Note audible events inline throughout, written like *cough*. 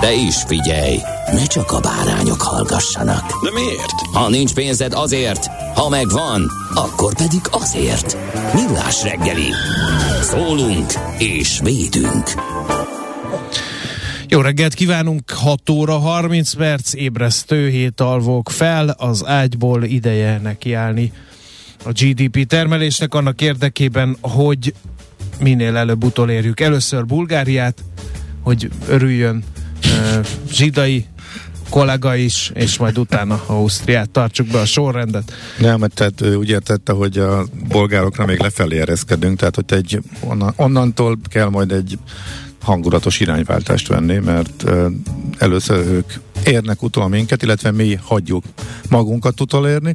De is figyelj, ne csak a bárányok hallgassanak. De miért? Ha nincs pénzed azért, ha megvan, akkor pedig azért. Millás reggeli. Szólunk és védünk. Jó reggelt kívánunk, 6 óra 30 perc, ébresztő hét alvok fel, az ágyból ideje nekiállni a GDP termelésnek annak érdekében, hogy minél előbb utolérjük először Bulgáriát, hogy örüljön zsidai kollega is, és majd utána Ausztriát tartsuk be a sorrendet. Nem, mert tehát ő úgy értette, hogy a bolgárokra még lefelé ereszkedünk, tehát hogy egy, onnan, onnantól kell majd egy hangulatos irányváltást venni, mert először ők érnek utol minket, illetve mi hagyjuk magunkat utolérni.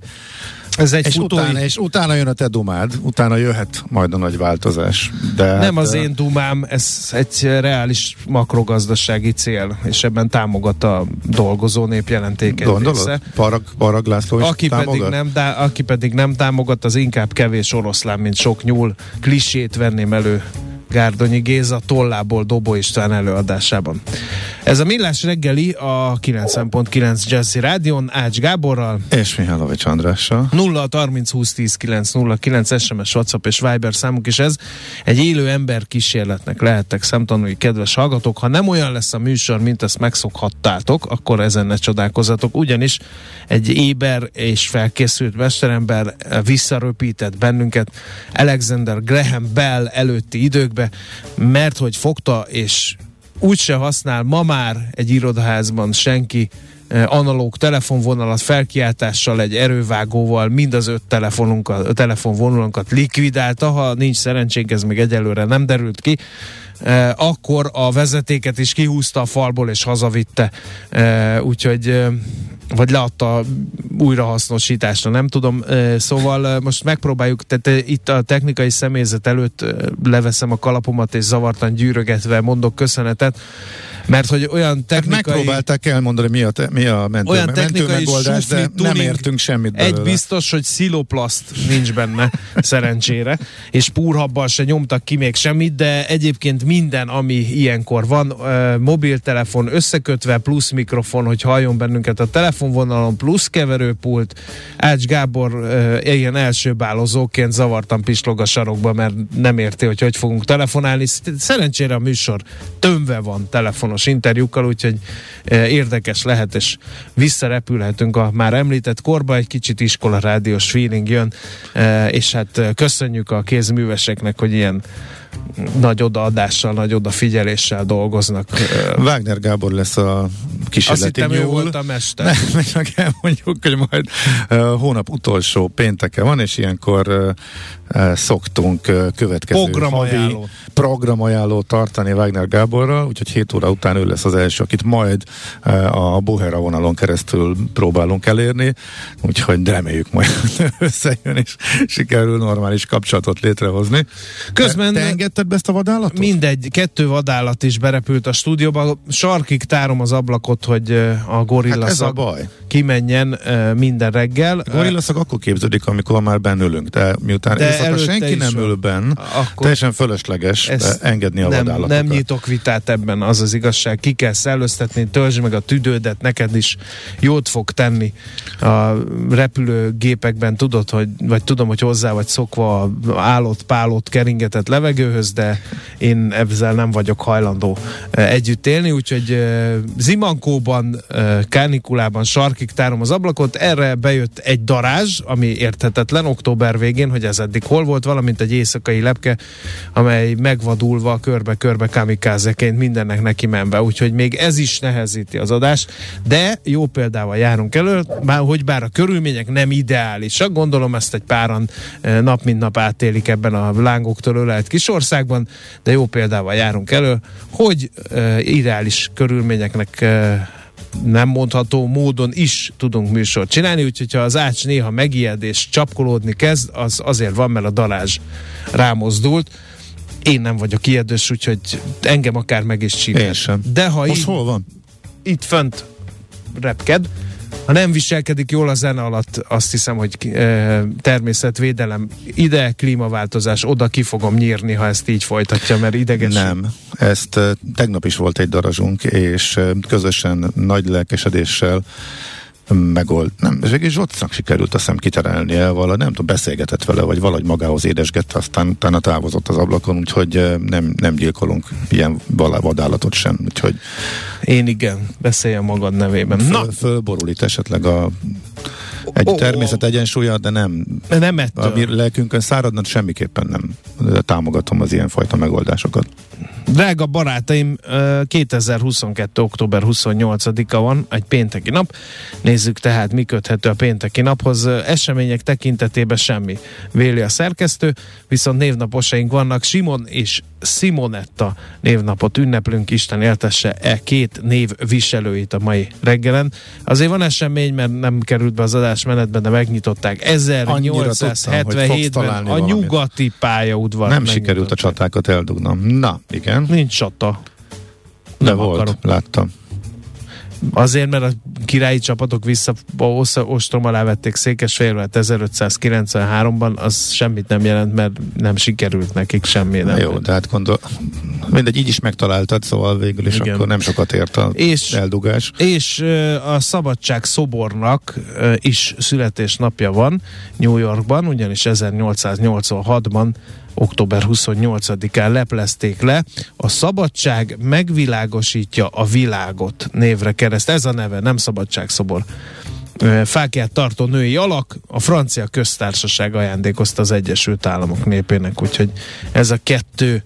Ez egy és, futói... utána, és utána jön a te dumád, utána jöhet majd a nagy változás. De Nem hát, az én dumám, ez egy reális makrogazdasági cél, és ebben támogat a dolgozó nép jelentékeny Gondolod? része. Parag, Parag László is Aki támogat? pedig, nem, dá, aki pedig nem támogat, az inkább kevés oroszlán, mint sok nyúl. Klisét venném elő Gárdonyi Géza tollából Dobó István előadásában. Ez a Millás reggeli a 90.9 Jazzy Rádion Ács Gáborral, És Mihálovics Andrással. 0 30 20 10 909 SMS, WhatsApp és Viber számunk is ez. Egy élő ember kísérletnek lehettek szemtanúi kedves hallgatók. Ha nem olyan lesz a műsor, mint ezt megszokhattátok, akkor ezen ne csodálkozzatok. Ugyanis egy éber és felkészült mesterember visszaröpített bennünket Alexander Graham Bell előtti időkbe, mert hogy fogta és úgyse használ ma már egy irodaházban senki eh, analóg telefonvonalat felkiáltással, egy erővágóval mind az öt telefonunkat, telefonvonalunkat likvidálta, ha nincs szerencsénk, ez még egyelőre nem derült ki, akkor a vezetéket is kihúzta a falból és hazavitte, eh, úgyhogy eh, vagy leadta újrahasznosításra, nem tudom. Eh, Szóval eh, most megpróbáljuk, tehát eh, itt a technikai személyzet előtt eh, leveszem a kalapomat és zavartan gyűrögetve mondok köszönetet, mert hogy olyan Hát technikai... megpróbálták elmondani, mi a, te, mi a mentő, Olyan technikai megoldás, de sufni nem tuning. értünk semmit belőle. Egy biztos, hogy sziloplaszt nincs benne, *laughs* szerencsére, és púrhabbal se nyomtak ki még semmit, de egyébként minden, ami ilyenkor van, mobiltelefon összekötve, plusz mikrofon, hogy halljon bennünket a telefonvonalon, plusz keverőpult, Ács Gábor ilyen elsőbálozóként zavartan pislog a sarokba, mert nem érti, hogy hogy fogunk telefonálni. Szerencsére a műsor tömve van telefonos interjúkkal, úgyhogy ö, érdekes lehet, és visszarepülhetünk a már említett korba, egy kicsit iskola rádiós feeling jön, e, és hát e, köszönjük a kézműveseknek, hogy ilyen nagy odaadással, nagy odafigyeléssel dolgoznak. Wagner Gábor lesz a Azt kísérleti hittem, ő nyúl. volt a mester. Nem, meg elmondjuk, hogy majd uh, hónap utolsó pénteke van, és ilyenkor uh, uh, szoktunk következő Programajánló. havi programajánlót tartani Wagner Gáborral, úgyhogy 7 óra után ő lesz az első, akit majd a Bohera vonalon keresztül próbálunk elérni, úgyhogy reméljük majd összejön, és sikerül normális kapcsolatot létrehozni. Közben- Te, te engedted be ezt a vadállatot? Mindegy, kettő vadállat is berepült a stúdióba. Sarkig tárom az ablakot, hogy e, a gorilla Hát ez a szag baj. kimenjen e, minden reggel. A gorillaszak akkor képződik, amikor már bennülünk, de miután De éjszaka senki nem ül benn, Akkor- teljesen fölösleges engedni a nem, vadállatokat. nem nyitok vitát ebben, az az igazság. Ki kell szellőztetni, töltsd meg a tüdődet, neked is jót fog tenni. A repülőgépekben tudod, hogy, vagy tudom, hogy hozzá vagy szokva állott, pálott, keringetett levegőhöz, de én ezzel nem vagyok hajlandó eh, együtt élni, úgyhogy eh, Zimankóban, eh, Kánikulában sarkig tárom az ablakot, erre bejött egy darázs, ami érthetetlen október végén, hogy ez eddig hol volt, valamint egy éjszakai lepke, amely megvadulva körbe-körbe kamikázeként mindennek neki menve, úgyhogy még ez is nehezíti az adást, de jó példával járunk elő, bár, hogy bár a körülmények nem ideálisak, gondolom ezt egy páran nap mint nap átélik ebben a lángoktól ölelt kisországban, de jó példával járunk elő, hogy uh, ideális körülményeknek uh, nem mondható módon is tudunk műsort csinálni, úgyhogy ha az Ács néha megijed és csapkolódni kezd, az azért van, mert a Dalázs rámozdult. Én nem vagyok ijedős, úgyhogy engem akár meg is csinál. De ha Most így, hol van? Itt fönt repked, ha nem viselkedik jól a zene alatt, azt hiszem, hogy e, természetvédelem ide, klímaváltozás, oda ki fogom nyírni, ha ezt így folytatja, mert ideges. Nem, ezt e, tegnap is volt egy darazsunk, és e, közösen nagy lelkesedéssel megold. Nem, és végig Zsocnak sikerült azt hiszem kiterelnie, vala, nem tudom, beszélgetett vele, vagy valahogy magához édesgette, aztán utána távozott az ablakon, úgyhogy nem, nem gyilkolunk ilyen vadállatot sem, úgyhogy én igen, beszéljen magad nevében. Föl, Na. Fölborul itt esetleg a egy oh, természet egyensúlya, de nem. Nem ettől. A mi lelkünkön száradnak, semmiképpen nem támogatom az ilyenfajta megoldásokat. Drága barátaim, 2022. október 28-a van, egy pénteki nap. Nézzük tehát, mi köthető a pénteki naphoz. Események tekintetében semmi. Véli a szerkesztő, viszont névnaposaink vannak. Simon és Simonetta névnapot ünneplünk, Isten éltesse e két név viselőit a mai reggelen. Azért van esemény, mert nem került be az adásmenetben, de megnyitották 1877-ben a nyugati pályaudvar. Nem sikerült a csatákat eldugnom. Na, igen. Nincs csata. De nem volt, akarok. láttam. Azért, mert a királyi csapatok vissza ostrom alá vették Székesfehérvárt 1593-ban, az semmit nem jelent, mert nem sikerült nekik semmi. Nem jó, de hát gondol, mindegy, így is megtaláltad, szóval végül is Igen. akkor nem sokat ért a és, eldugás. És a Szabadság szobornak is születésnapja van New Yorkban, ugyanis 1886-ban október 28-án leplezték le. A szabadság megvilágosítja a világot névre kereszt. Ez a neve, nem szabadságszobor. Fákját tartó női alak, a francia köztársaság ajándékozta az Egyesült Államok népének, úgyhogy ez a kettő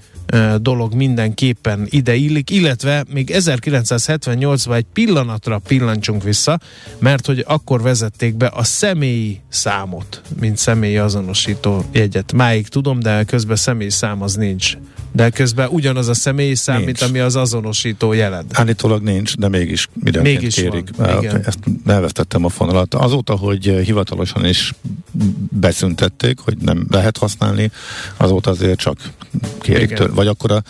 dolog mindenképpen ide illik, illetve még 1978-ban egy pillanatra pillancsunk vissza, mert hogy akkor vezették be a személyi számot, mint személyi azonosító jegyet. Máig tudom, de közben személyi szám az nincs. De közben ugyanaz a személyi szám, nincs. mint ami az azonosító jeled. Állítólag nincs, de mégis mindenként mégis kérik. Van, igen. Ezt elvesztettem a fonalat. Azóta, hogy hivatalosan is beszüntették, hogy nem lehet használni, azóta azért csak kérik tőle. Vagy akkor a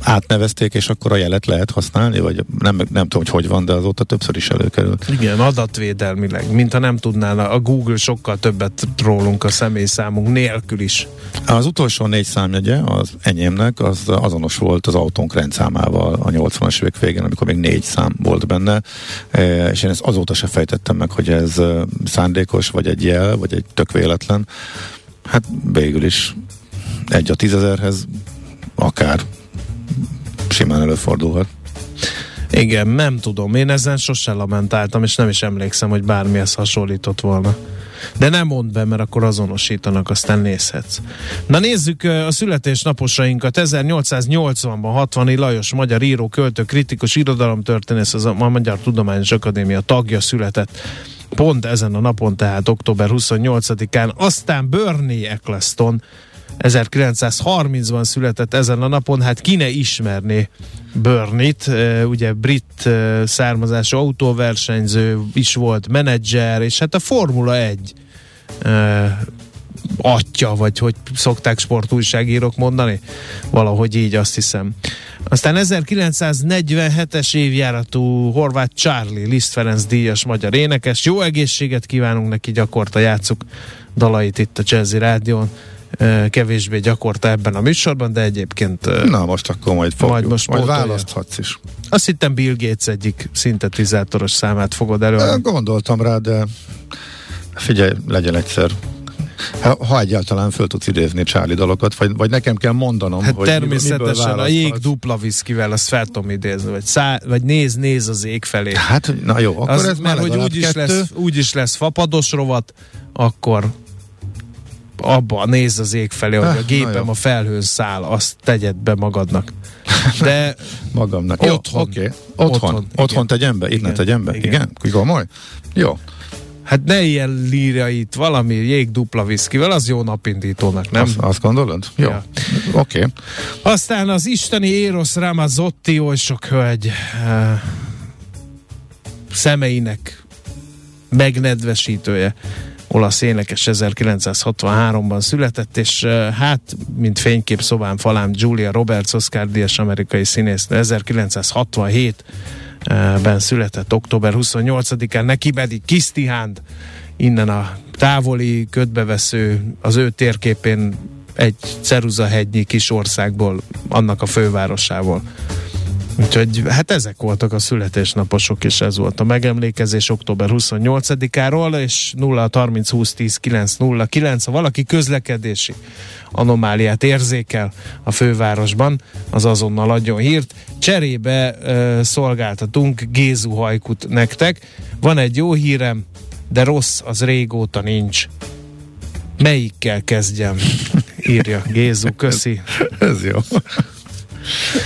átnevezték, és akkor a jelet lehet használni, vagy nem, nem tudom, hogy hogy van, de azóta többször is előkerült. Igen, adatvédelmileg, mintha nem tudnána, a Google sokkal többet rólunk a személyszámunk nélkül is. Az utolsó négy számjegye az enyémnek, az azonos volt az autónk rendszámával a 80-as évek végén, amikor még négy szám volt benne, e, és én ezt azóta se fejtettem meg, hogy ez e, szándékos, vagy egy jel, vagy egy tök véletlen. Hát végül is egy a tízezerhez akár simán előfordulhat. Igen, nem tudom. Én ezen sosem lamentáltam, és nem is emlékszem, hogy bármihez hasonlított volna. De nem mondd be, mert akkor azonosítanak, aztán nézhetsz. Na nézzük a születésnaposainkat. 1880-ban 60 Lajos magyar író, költő, kritikus, irodalomtörténész, az a Magyar Tudományos Akadémia tagja született pont ezen a napon, tehát október 28-án. Aztán Bernie Eccleston 1930-ban született ezen a napon, hát ki ne ismerné Burnit, ugye brit származású autóversenyző is volt, menedzser, és hát a Formula 1 atya, vagy hogy szokták sportújságírók mondani? Valahogy így azt hiszem. Aztán 1947-es évjáratú Horváth Charlie, Liszt Ferenc díjas magyar énekes. Jó egészséget kívánunk neki, gyakorta játszuk dalait itt a Jazzy Rádión kevésbé gyakorta ebben a műsorban, de egyébként... Na, most akkor majd fogjuk. Majd, most majd választhatsz is. Azt hittem Bill Gates egyik szintetizátoros számát fogod elő. Gondoltam rá, de figyelj, legyen egyszer ha, ha egyáltalán föl tudsz idézni Charlie dalokat, vagy, vagy nekem kell mondanom, hát hogy természetesen a jég dupla viszkivel azt fel tudom idézni, vagy, szá, vagy néz, néz az ég felé. Hát, na jó, akkor az, ez mert hogy úgy is, lesz, úgy is lesz fapados rovat, akkor abba nézz az ég felé, hogy a gépem a felhőn száll, azt tegyed be magadnak. De *laughs* magamnak. Otthon. Okay. Otthon. Otthon, otthon tegyem be? Ne tegyem be? Igen. igen. Komoly? Jó. Hát ne ilyen lírja itt valami jég dupla viszkivel, az jó napindítónak, nem? Azt, azt gondolod? Jó. Ja. Oké. Okay. Aztán az isteni Eros Ramazzotti, oly sok hölgy uh, szemeinek megnedvesítője olasz énekes 1963-ban született, és hát, mint fénykép szobán falám Julia Roberts, Oscar Díjas amerikai színész 1967 ben született október 28-án, neki pedig Kisztihánd innen a távoli ködbevesző, az ő térképén egy ceruzahegynyi kis országból, annak a fővárosából. Úgyhogy hát ezek voltak a születésnaposok, és ez volt a megemlékezés október 28-áról, és 0 30 20 10 9 0 9. Ha valaki közlekedési anomáliát érzékel a fővárosban, az azonnal adjon hírt. Cserébe uh, szolgáltatunk Gézu hajkut nektek. Van egy jó hírem, de rossz az régóta nincs. Melyikkel kezdjem? Írja Gézu, köszi. Ez, ez jó.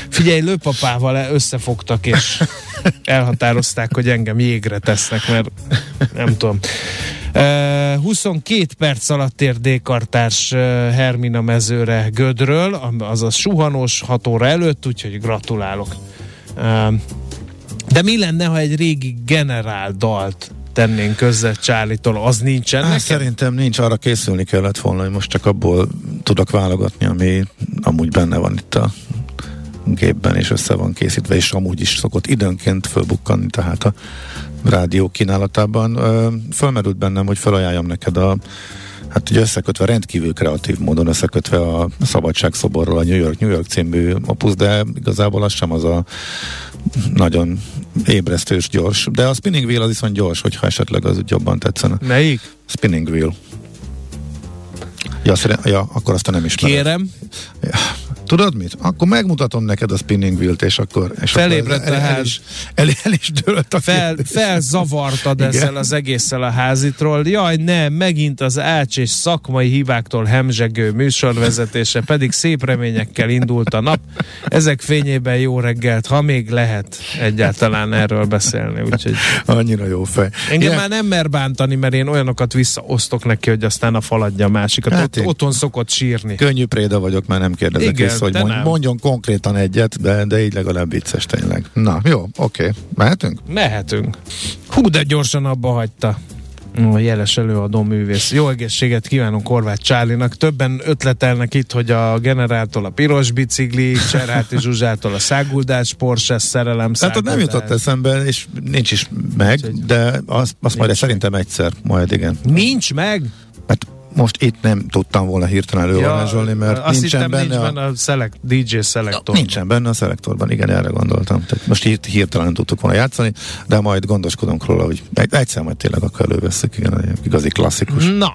Figyelj, lőpapával összefogtak, és elhatározták, hogy engem jégre tesznek, mert nem tudom. Uh, 22 perc alatt ér D-kartárs uh, Hermina mezőre Gödről, azaz suhanós 6 óra előtt, úgyhogy gratulálok. Uh, de mi lenne, ha egy régi generál dalt tennénk közze Csálitól, az nincsen hát, Szerintem nincs, arra készülni kellett volna, hogy most csak abból tudok válogatni, ami amúgy benne van itt a gépben, és össze van készítve, és amúgy is szokott időnként fölbukkanni, tehát a rádió kínálatában. Fölmerült bennem, hogy felajánljam neked a hát ugye összekötve rendkívül kreatív módon összekötve a Szabadságszoborról a New York, New York című opus, de igazából az sem az a nagyon ébresztős gyors, de a Spinning Wheel az viszont gyors, hogyha esetleg az jobban tetszene. Melyik? Spinning Wheel. Ja, szerint, ja akkor azt nem ismerem. Kérem. Ja, Tudod mit? Akkor megmutatom neked a spinning wheel-t, és akkor... És Felébredt akkor el, a ház. El is, el, el is dőlt a Fel, felzavartad ezzel az egésszel a házitról. Jaj, nem, megint az ács és szakmai hibáktól hemzsegő műsorvezetése, pedig szép reményekkel indult a nap. Ezek fényében jó reggelt, ha még lehet egyáltalán erről beszélni. Úgyhogy... Annyira jó fej. Engem Ilyen... már nem mer bántani, mert én olyanokat visszaosztok neki, hogy aztán a faladja a másikat. Hát Ott, otthon szokott sírni. Könnyű préda vagyok, már nem kérdezek Igen, vissza, hogy mond, mondjon konkrétan egyet, de, de így legalább vicces tényleg. Na, jó, oké. Okay. Mehetünk? Mehetünk. Hú, de gyorsan abba hagyta a jeles előadó művész. Jó egészséget kívánunk Korvács Csálinak. Többen ötletelnek itt, hogy a generáltól a piros bicikli, Cserháti *laughs* Zsuzsától a száguldás, Porsche szerelem Hát ott nem jutott eszembe, és nincs is meg, de azt, azt majd szerintem egyszer, majd igen. Nincs meg? Hát most itt nem tudtam volna hirtelen elővarázsolni, mert azt nincsen benne, nincs benne a, a select, DJ szelektor. Nincsen benne a szelektorban, igen, erre gondoltam. Tehát most itt hirtelen nem tudtuk volna játszani, de majd gondoskodunk róla, hogy egyszer majd tényleg akkor előveszek, igen, egy igazi klasszikus. Na,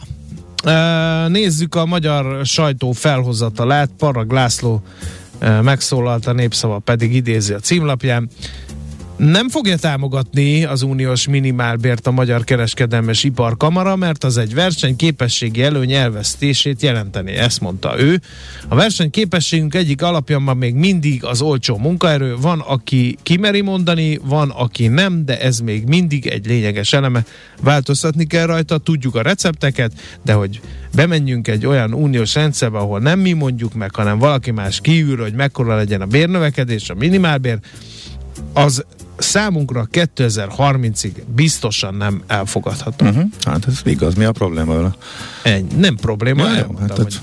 nézzük a magyar sajtó felhozatalát. Parag László megszólalt, a népszava pedig idézi a címlapján nem fogja támogatni az uniós minimálbért a Magyar Kereskedelmes Iparkamara, mert az egy versenyképességi előny elvesztését jelenteni. Ezt mondta ő. A versenyképességünk egyik alapja ma még mindig az olcsó munkaerő. Van, aki kimeri mondani, van, aki nem, de ez még mindig egy lényeges eleme. Változtatni kell rajta, tudjuk a recepteket, de hogy bemenjünk egy olyan uniós rendszerbe, ahol nem mi mondjuk meg, hanem valaki más kiül, hogy mekkora legyen a bérnövekedés, a minimálbér, az számunkra 2030-ig biztosan nem elfogadható. Uh-huh. Hát ez igaz, mi a probléma vele? Ennyi. Nem probléma, ja, jó, hát ez...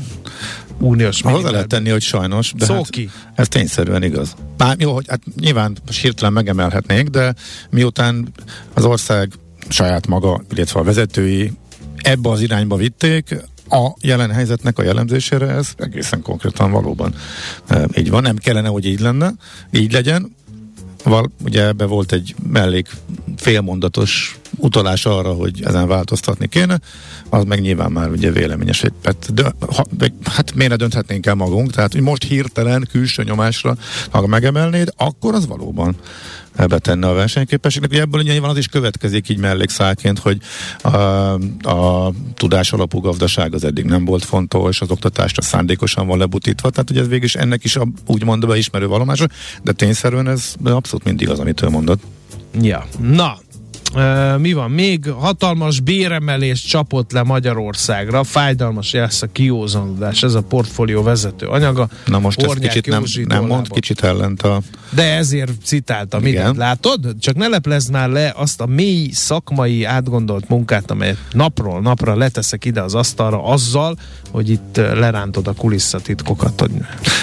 uniós Hozzá lehet tenni, hogy sajnos, de hát ez tényszerűen igaz. Bár jó, hogy hát nyilván hirtelen megemelhetnénk, de miután az ország saját maga, illetve a vezetői ebbe az irányba vitték, a jelen helyzetnek a jellemzésére ez egészen konkrétan valóban e, így van. Nem kellene, hogy így lenne, így legyen, Val, ugye ebbe volt egy mellék félmondatos utalás arra, hogy ezen változtatni kéne, az meg nyilván már ugye véleményes. Hát, de, ha, hát miért ne dönthetnénk el magunk, tehát hogy most hirtelen külső nyomásra, ha megemelnéd, akkor az valóban betenne a versenyképességnek. Ugye ebből nyilván az is következik így mellékszálként, hogy a, a tudás alapú gazdaság az eddig nem volt fontos, az oktatást a szándékosan van lebutítva, tehát ugye ez végig ennek is a, úgymond beismerő vallomása, de tényszerűen ez abszolút mindig az, amit ő mondott. Ja, na, Uh, mi van még? Hatalmas béremelés csapott le Magyarországra, fájdalmas jelsz a kiózanodás, ez a portfólió vezető anyaga. Na most ezt kicsit nem, nem mond kicsit ellent a... De ezért citáltam, igen. Látod? Csak ne leplezd már le azt a mély szakmai átgondolt munkát, amelyet napról napra leteszek ide az asztalra azzal, hogy itt lerántod a kulisszatitkokat. Hogy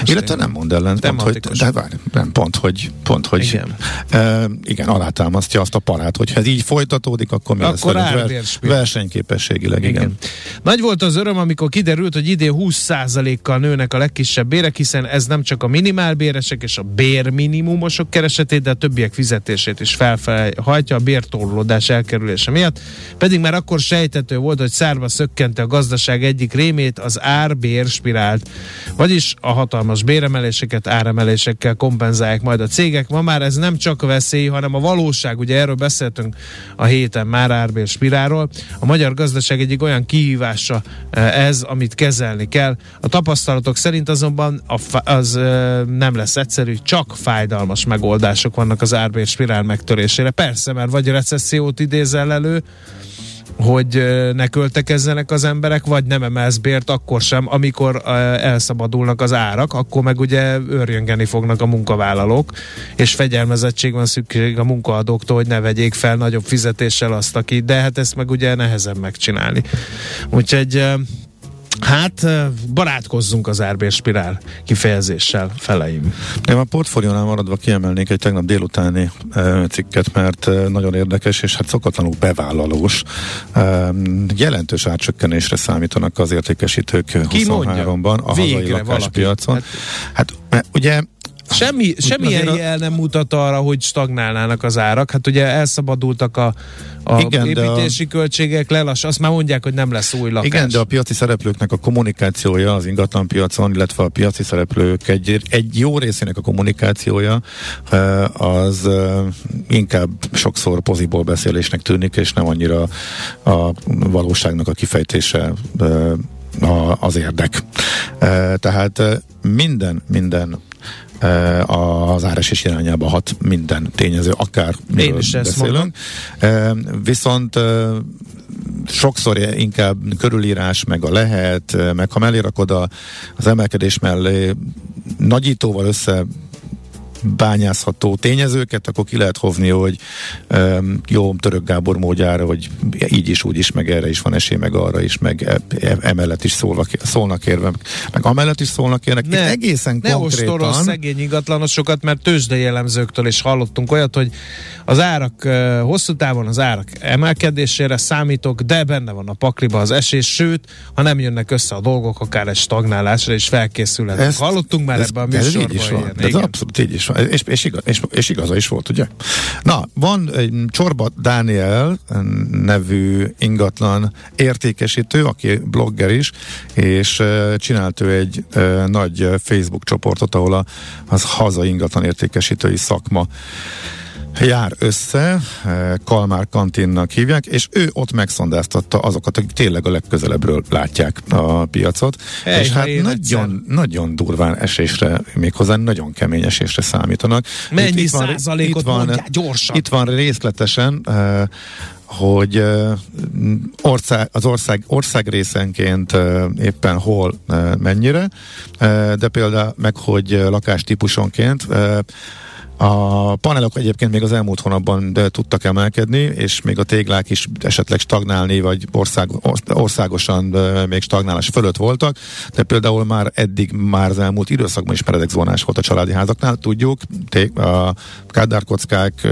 Illetve nem mond ellent, pont, hogy, de várj, nem, pont, hogy, pont, hogy igen. E, igen, alátámasztja azt a parát, hogy ez így folytatódik, akkor mi akkor lesz vers, versenyképességileg, igen. igen. Nagy volt az öröm, amikor kiderült, hogy idén 20%-kal nőnek a legkisebb bérek, hiszen ez nem csak a minimálbéresek és a bérminimumosok keresetét, de a többiek fizetését is felfelhajtja a bértorlódás elkerülése miatt. Pedig már akkor sejtető volt, hogy szárba szökkente a gazdaság egyik rémét, az ár-bér spirált. Vagyis a hatalmas béremeléseket áremelésekkel kompenzálják majd a cégek. Ma már ez nem csak veszély, hanem a valóság. Ugye erről beszéltünk a héten már árbér spiráról. A magyar gazdaság egyik olyan kihívása eh, ez, amit kezelni kell. A tapasztalatok szerint azonban az eh, nem lesz egyszerű, csak fájdalmas megoldások vannak az árbér spirál megtörésére. Persze, mert vagy recessziót idézel elő, hogy ne költekezzenek az emberek, vagy nem emelsz bért akkor sem, amikor elszabadulnak az árak, akkor meg ugye őrjöngeni fognak a munkavállalók, és fegyelmezettség van szükség a munkaadóktól, hogy ne vegyék fel nagyobb fizetéssel azt, aki, de hát ezt meg ugye nehezebb megcsinálni. Úgyhogy Hát barátkozzunk az árbérspirál kifejezéssel feleim. Én a portfóliónál maradva kiemelnék egy tegnap délutáni cikket, mert nagyon érdekes, és hát szokatlanul bevállalós. Jelentős átcsökkenésre számítanak az értékesítők 23-ban a hazai lakáspiacon. Hát, hát ugye Semmi, semmilyen jel nem mutat arra, hogy stagnálnának az árak. Hát ugye elszabadultak a, a Igen, építési a... költségek, lelass, azt már mondják, hogy nem lesz új lakás. Igen, de a piaci szereplőknek a kommunikációja az ingatlan piacon, illetve a piaci szereplők egy, egy jó részének a kommunikációja az inkább sokszor poziból beszélésnek tűnik, és nem annyira a valóságnak a kifejtése az érdek. Tehát minden, minden az áresés irányába hat minden tényező, akár Én is beszélünk. Viszont sokszor inkább körülírás, meg a lehet, meg ha mellé rakod a, az emelkedés mellé nagyítóval össze bányászható tényezőket, akkor ki lehet hozni, hogy um, jó, török Gábor módjára, hogy így is, úgy is, meg erre is van esély, meg arra is, meg e, e, emellett is szólnak, szólnak érve, meg amellett is szólnak érnek. Ne, egészen ne konkrétan... Ne szegény ingatlanosokat, mert tőzsdei jellemzőktől is hallottunk olyat, hogy az árak hosszú távon az árak emelkedésére számítok, de benne van a pakliba az esés, sőt, ha nem jönnek össze a dolgok, akár egy stagnálásra is felkészülhetünk. Hallottunk már ebben a műsorban. Ez így is van. Ez abszolút így is van. És, és, igaz, és, és igaza is volt, ugye? Na, van egy Csorba Dániel nevű ingatlan értékesítő, aki blogger is, és csinált ő egy nagy Facebook csoportot, ahol a, az haza ingatlan értékesítői szakma jár össze, eh, Kalmár kantinnak hívják, és ő ott megszondáztatta azokat, akik tényleg a legközelebbről látják a piacot, Hey, és hát nagyon, nagyon durván esésre, méghozzá nagyon kemény esésre számítanak. Mennyi itt, itt van, százalékot itt van, mondjál, gyorsan? Itt van részletesen uh, hogy ország, az ország, ország részenként éppen hol mennyire, de például meg, hogy lakástípusonként a panelok egyébként még az elmúlt hónapban de tudtak emelkedni, és még a téglák is esetleg stagnálni, vagy ország, országosan még stagnálás fölött voltak, de például már eddig, már az elmúlt időszakban is meredek volt a családi házaknál, tudjuk, té- a kádárkockák,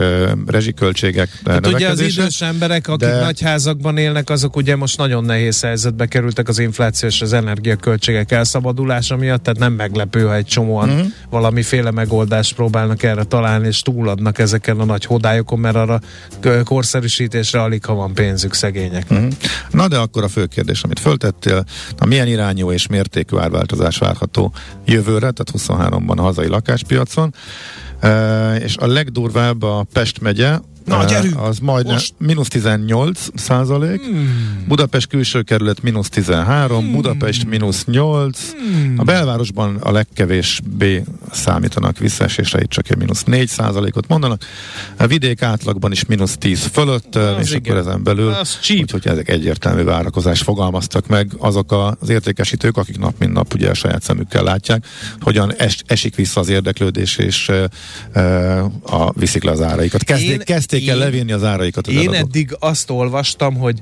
rezsiköltségek Tehát ugye az idős emberek, akik de... nagy házakban élnek, azok ugye most nagyon nehéz helyzetbe kerültek az infláció és az energiaköltségek elszabadulása miatt, tehát nem meglepő, ha egy csomóan mm-hmm. valamiféle megoldást próbálnak erre találni, és túladnak ezeken a nagy hodályokon, mert arra korszerűsítésre alig ha van pénzük szegények. Uh-huh. Na de akkor a fő kérdés, amit föltettél, na milyen irányú és mértékű árváltozás várható jövőre, tehát 23-ban a hazai lakáspiacon, e, és a legdurvább a Pest megye, Na, gyerünk! Az majd Most. mínusz 18 százalék, Hmm. Budapest külső kerület mínusz 13, Budapest mínusz 8, Hmm. a belvárosban a legkevésbé számítanak visszaesésre, itt csak egy mínusz 4 százalékot mondanak, a vidék átlagban is mínusz 10 fölött, Az és igen. akkor ezen belül, Az úgyhogy ezek egyértelmű várakozást fogalmaztak meg azok az értékesítők, akik nap mint nap ugye a saját szemükkel látják, hogyan es, esik vissza az érdeklődés, és e, a, viszik le az áraikat. Kezdték, Én- kezdték el én- levinni az áraikat az Én eladók. eddig azt olvastam, hogy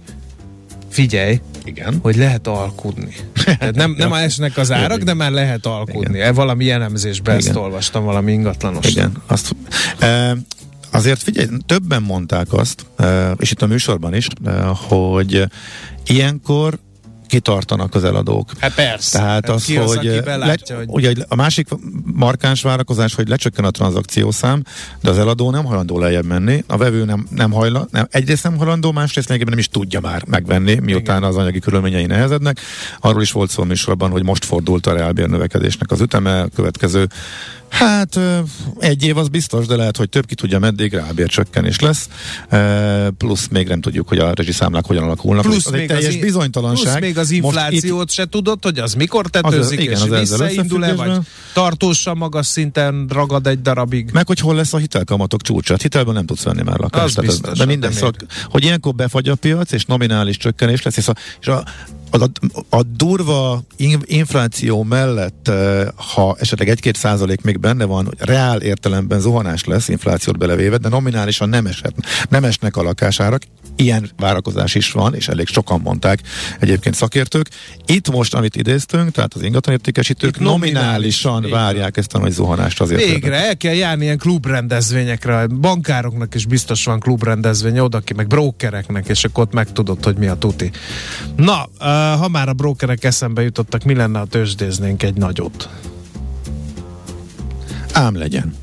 figyelj, Igen. hogy lehet alkudni. Tehát nem, nem *laughs* esnek az árak, de már lehet alkudni. Igen. Valami elemzésben ezt Igen. olvastam, valami ingatlanos. Igen, azt, e, azért figyelj, többen mondták azt, e, és itt a műsorban is, e, hogy ilyenkor kitartanak az eladók. Hát persze. Tehát hát az, ki az, hogy, aki belátja, le, hogy ugye a másik markáns várakozás, hogy lecsökken a tranzakciószám, de az eladó nem hajlandó lejjebb menni, a vevő nem, nem hajla, nem, egyrészt nem hajlandó, másrészt lényegében nem is tudja már megvenni, miután Igen. az anyagi körülményei nehezednek. Arról is volt szó műsorban, hogy most fordult a reálbér növekedésnek az üteme, a következő Hát egy év az biztos, de lehet, hogy több ki tudja meddig, rábér csökkenés lesz, plusz még nem tudjuk, hogy a rezsiszámlák hogyan alakulnak. plusz az egy még, teljes az, bizonytalanság. plusz még az inflációt se tudod, hogy az mikor tetőzik, igen, és az visszaindul-e, vagy tartósan magas szinten ragad egy darabig. Meg hogy hol lesz a hitelkamatok csúcsa. Hát hitelben nem tudsz venni már lakást. Az Tehát ez- biztos, de minden de szak, hogy ilyenkor befagy a piac, és nominális csökkenés lesz, és a, és a, a, a, durva in, infláció mellett, eh, ha esetleg egy-két százalék még benne van, hogy reál értelemben zuhanás lesz, inflációt belevéve, de nominálisan nem, esett, nem esnek a lakásárak. Ilyen várakozás is van, és elég sokan mondták egyébként szakértők. Itt most, amit idéztünk, tehát az ingatlanértékesítők nominális. nominálisan van. várják ezt a nagy zuhanást azért. Végre el kell járni ilyen klubrendezvényekre. Bankároknak is biztos van klubrendezvény, oda ki, meg brókereknek, és akkor ott megtudod, hogy mi a tuti. Na, uh, ha már a brókerek eszembe jutottak, mi lenne, ha tőzsdéznénk egy nagyot? Ám legyen.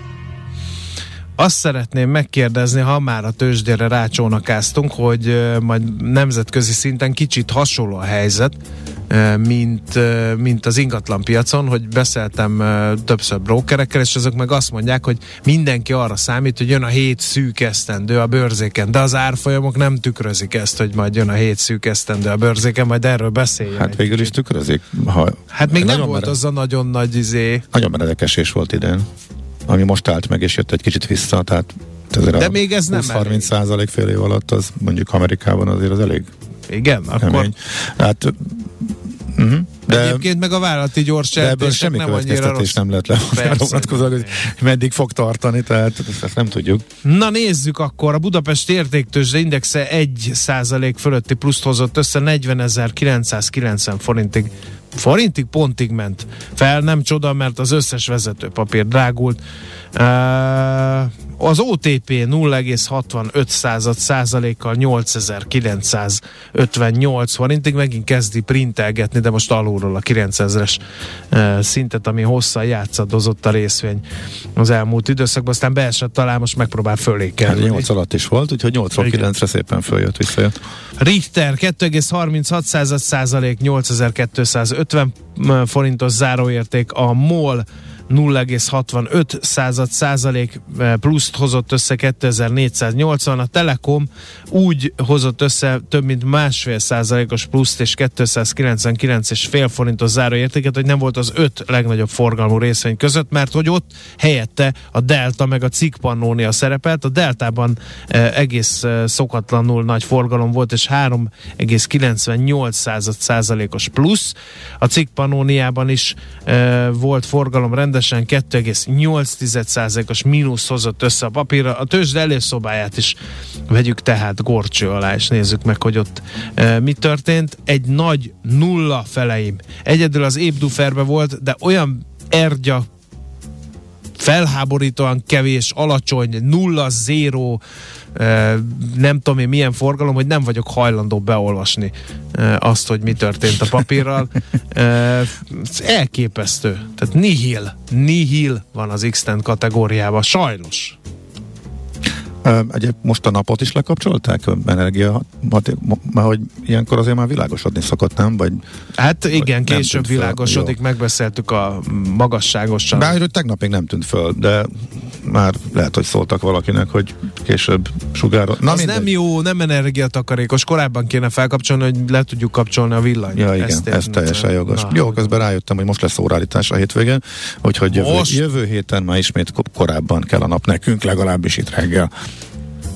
Azt szeretném megkérdezni, ha már a tőzsdére rácsónakáztunk, hogy majd nemzetközi szinten kicsit hasonló a helyzet, mint, mint az ingatlan piacon, hogy beszéltem többször brókerekkel, és azok meg azt mondják, hogy mindenki arra számít, hogy jön a hét szűk esztendő a bőrzéken, de az árfolyamok nem tükrözik ezt, hogy majd jön a hét szűk esztendő a bőrzéken, majd erről beszéljünk. Hát végül is tükrözik. Ha, Hát még nem volt mere- az a nagyon nagy izé, Nagyon meredek esés volt idén, ami most állt meg, és jött egy kicsit vissza, tehát azért De még ez nem 20-30 elég. százalék fél év alatt, az mondjuk Amerikában azért az elég igen, akkor kemény. Hát, uh-huh. De egyébként meg a vállalati gyors de ebből semmi nem következtetés nem lehet levonni vonatkozóan, hogy meddig fog tartani, tehát ezt, nem tudjuk. Na nézzük akkor, a Budapest értéktőzsde indexe 1 százalék fölötti pluszt hozott össze 40.990 forintig. Forintig pontig ment fel, nem csoda, mert az összes vezető papír drágult. Uh, az OTP 0,65 század százalékkal 8958 forintig megint kezdi printelgetni, de most alulról a 9000-es uh, szintet, ami hosszan játszadozott a részvény az elmúlt időszakban, aztán beesett talán most megpróbál fölé Hát kerülni. 8 alatt is volt, úgyhogy 8-ról Igen. 9-re szépen följött, visszajött. Richter 2,36 század százalék 8250 forintos záróérték, a MOL 0,65 század százalék eh, pluszt hozott össze 2480, a Telekom úgy hozott össze több mint másfél százalékos pluszt és 299 és fél forintos záróértéket, hogy nem volt az öt legnagyobb forgalmú részvény között, mert hogy ott helyette a Delta meg a Cikk Pannónia szerepelt, a Deltában eh, egész eh, szokatlanul nagy forgalom volt, és 3,98 század százalékos plusz, a Cikk Pannóniában is volt forgalom rendesen 2,8 százalékos mínusz hozott össze a papírra. A tőzsde előszobáját is vegyük tehát gorcső alá, és nézzük meg, hogy ott e, mi történt. Egy nagy nulla feleim. Egyedül az Ébduferbe volt, de olyan ergya felháborítóan kevés, alacsony, nulla, zéró, nem tudom én milyen forgalom, hogy nem vagyok hajlandó beolvasni azt, hogy mi történt a papírral. Elképesztő. Tehát nihil, nihil van az x kategóriában, sajnos. Egyéb most a napot is lekapcsolták? Energia, mert hogy ilyenkor azért már világosodni szokott, nem? Vagy, hát igen, később világosodik, fel, megbeszéltük a magasságosan. Bár hogy tegnap még nem tűnt föl, de már lehet, hogy szóltak valakinek, hogy később sugárol. Na, Az mindegy. nem jó, nem energiatakarékos. Korábban kéne felkapcsolni, hogy le tudjuk kapcsolni a villanyt. Ja, igen, ezt ez teljesen jogos. Na, jó, közben rájöttem, hogy most lesz órállítás a hétvégén, úgyhogy jövő, jövő héten már ismét korábban kell a nap nekünk, legalábbis itt reggel.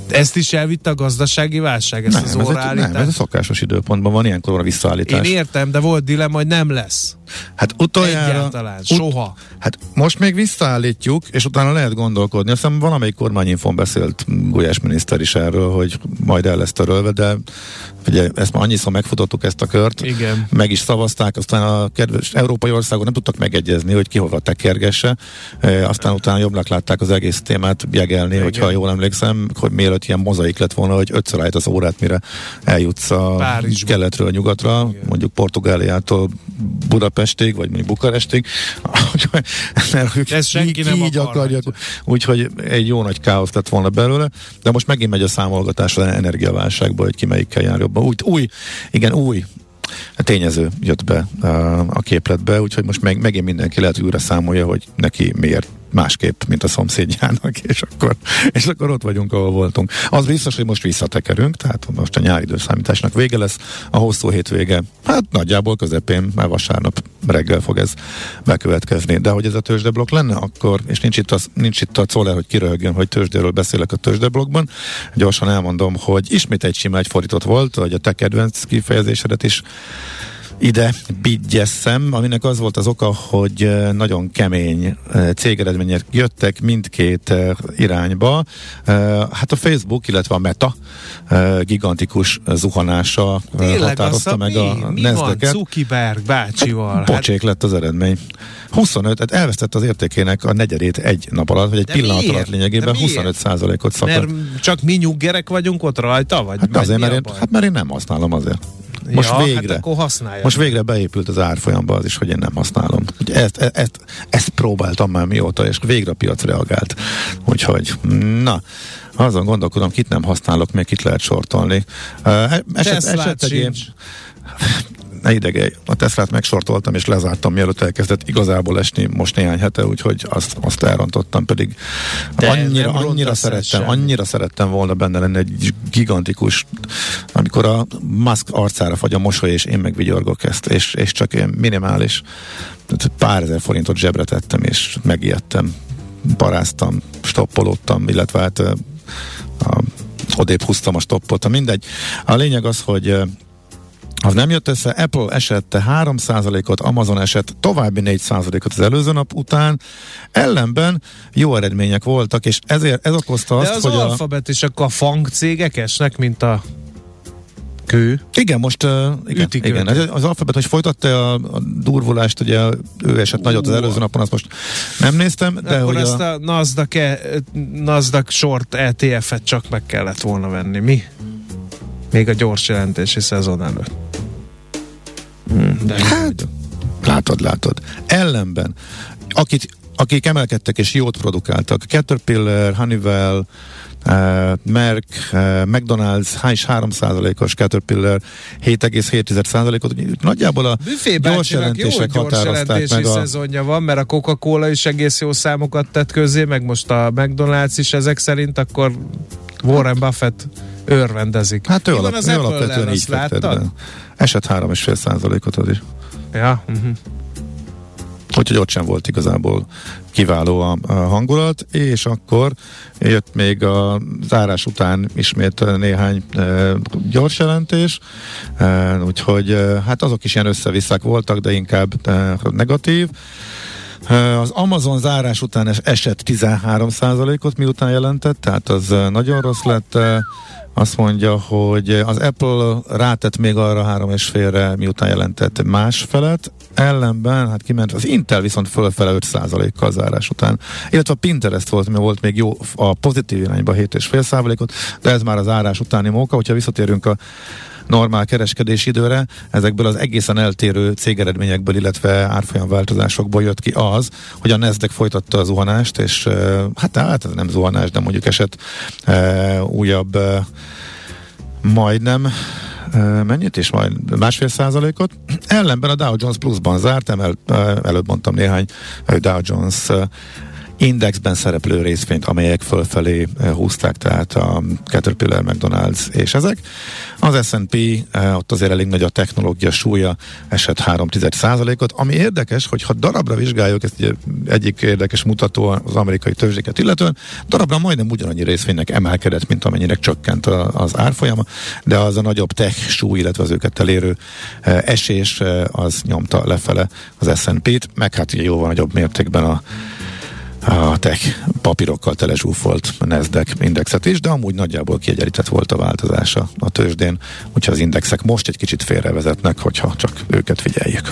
Ezt is elvitte a gazdasági válság, ezt nem, az óraállítást? Nem, ez a szokásos időpontban van, ilyenkor a visszaállítás. Én értem, de volt dilemma, hogy nem lesz. Hát utoljára... Egyáltalán, ut- soha. Hát most még visszaállítjuk, és utána lehet gondolkodni. Azt hiszem valamelyik kormányinfon beszélt Gulyás miniszter is erről, hogy majd el lesz törölve, de ugye ezt már annyiszor megfutottuk ezt a kört, Igen. meg is szavazták, aztán a kedves európai országok nem tudtak megegyezni, hogy ki hova tekergesse, e, aztán utána jobbnak látták az egész témát jegelni, Igen. hogyha jól emlékszem, hogy mielőtt ilyen mozaik lett volna, hogy ötször állt az órát, mire eljutsz a Párizsba. keletről nyugatra, Igen. mondjuk Portugáliától Budapestig, vagy mondjuk Bukarestig, mert ők Ez senki így, nem így akarják, úgyhogy egy jó nagy káosz lett volna belőle, de most megint megy a számolgatás az energiaválságból, hogy ki melyikkel jár jobban. Új, új, igen, új tényező jött be a képletbe, úgyhogy most meg, megint mindenki lehet újra számolja, hogy neki miért másképp, mint a szomszédjának, és akkor, és akkor ott vagyunk, ahol voltunk. Az biztos, hogy most visszatekerünk, tehát most a nyári időszámításnak vége lesz, a hosszú hétvége, hát nagyjából közepén, mert vasárnap reggel fog ez bekövetkezni. De hogy ez a tőzsdeblokk lenne, akkor, és nincs itt, az, nincs itt a Czoller, hogy kiröhögjön, hogy tőzsdéről beszélek a tőzsdeblokkban, gyorsan elmondom, hogy ismét egy sima egy fordított volt, hogy a te kedvenc kifejezésedet is ide bigyesszem, aminek az volt az oka, hogy nagyon kemény cégeredmények jöttek mindkét irányba. Hát a Facebook, illetve a Meta gigantikus zuhanása Tényleg, határozta meg mi, a mi van Zuckerberg bácsival? Hát, pocsék lett az eredmény. 25, tehát elvesztett az értékének a negyedét egy nap alatt, vagy egy De pillanat miért? alatt lényegében 25 százalékot szakadt. Mert csak mi nyuggerek vagyunk ott rajta? Vagy hát, azért, mert én, hát mert én nem használom azért. Most ja, végre. Hát akkor használja. Most végre beépült az árfolyamba az is, hogy én nem használom. Ugye ezt, e- ezt, ezt próbáltam már mióta, és végre a piac reagált. Úgyhogy, na, azon gondolkodom, kit nem használok, még kit lehet sortolni. Uh, eset, eset egy ne idegej. A Teslát megsortoltam és lezártam, mielőtt elkezdett igazából esni most néhány hete, úgyhogy azt, azt elrontottam, pedig De annyira, annyira szerettem, sem. annyira szerettem volna benne lenni egy gigantikus, amikor a Musk arcára fagy a mosoly, és én megvigyorgok ezt, és, és csak én minimális pár ezer forintot zsebre tettem, és megijedtem, paráztam, stoppolódtam, illetve hát a, odébb húztam a stoppot, mindegy. A lényeg az, hogy az nem jött össze, Apple esette 3%-ot, Amazon esett további 4%-ot az előző nap után, ellenben jó eredmények voltak, és ezért ez okozta azt, De az hogy alfabet a... akkor a fang cégek esnek, mint a kő. Igen, most uh, igen, igen. Az, az alfabet, hogy folytatta a, a durvulást, ugye ő esett nagyot az előző napon, azt most nem néztem, de Akkor hogy ezt a, a Nasdaq, e, Nasdaq short ETF-et csak meg kellett volna venni, mi? Még a gyors jelentési szezon előtt. Hmm, de hát, látod, látod. Ellenben, akit, akik emelkedtek és jót produkáltak, Caterpillar, Honeywell, Uh, Merck, uh, McDonald's is 3%-os Caterpillar 7,7%-ot. Nagyjából a gyors jelentések jó határozták meg a... szezonja van, mert a Coca-Cola is egész jó számokat tett közé, meg most a McDonald's is ezek szerint, akkor Warren Buffett örvendezik. Hát ő, alap, az ő alapvetően így láttad? Esett 3,5 százalékot az is. Ja. Uh-huh. Úgyhogy ott sem volt igazából kiváló a, a hangulat, és akkor jött még a zárás után ismét néhány e, gyors jelentés, e, úgyhogy e, hát azok is ilyen összevisszák voltak, de inkább e, negatív. Az Amazon zárás után esett 13%-ot, miután jelentett, tehát az nagyon rossz lett. Azt mondja, hogy az Apple rátett még arra három és félre, miután jelentett más felet, ellenben, hát kiment, az Intel viszont fölfele 5%-kal zárás után, illetve a Pinterest volt, mert volt még jó a pozitív irányba 7,5%-ot, de ez már az árás utáni móka, hogyha visszatérünk a normál kereskedési időre, ezekből az egészen eltérő cégeredményekből, illetve árfolyam változásokból jött ki az, hogy a Nasdaq folytatta a zuhanást, és hát, hát ez nem zuhanás, de mondjuk esett e, újabb e, majdnem mennyit is, majd másfél százalékot. Ellenben a Dow Jones pluszban zárt, emel, előbb mondtam néhány Dow Jones indexben szereplő részvényt, amelyek fölfelé eh, húzták, tehát a Caterpillar, McDonald's és ezek. Az S&P eh, ott azért elég nagy a technológia súlya, esett 3 ot ami érdekes, hogy ha darabra vizsgáljuk, ez egy, egyik érdekes mutató az amerikai tőzsdéket illetően, darabra majdnem ugyanannyi részvénynek emelkedett, mint amennyire csökkent az árfolyama, de az a nagyobb tech súly, illetve az őket elérő eh, esés, az nyomta lefele az S&P-t, meg hát jóval nagyobb mértékben a a tech papírokkal telezsúfolt Nasdaq indexet is, de amúgy nagyjából kiegyenlített volt a változása a tőzsdén, úgyhogy az indexek most egy kicsit félrevezetnek, hogyha csak őket figyeljük.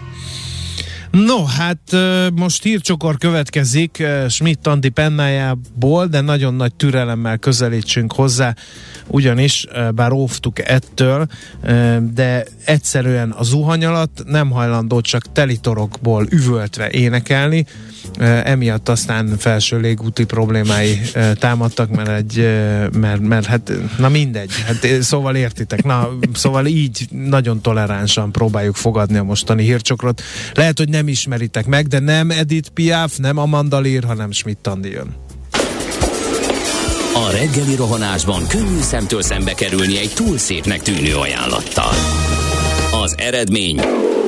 No, hát most hírcsokor következik Schmidt Andi pennájából, de nagyon nagy türelemmel közelítsünk hozzá, ugyanis, bár óvtuk ettől, de egyszerűen a zuhany alatt nem hajlandó csak telitorokból üvöltve énekelni, emiatt aztán felső légúti problémái támadtak, mert egy, mert, mert hát, na mindegy, hát szóval értitek, na, szóval így nagyon toleránsan próbáljuk fogadni a mostani hírcsokrot. Lehet, hogy nem ismeritek meg, de nem Edith Piaf, nem Amanda Lear, hanem Schmidt Andi jön. A reggeli rohanásban könnyű szemtől szembe kerülni egy túl szépnek tűnő ajánlattal. Az eredmény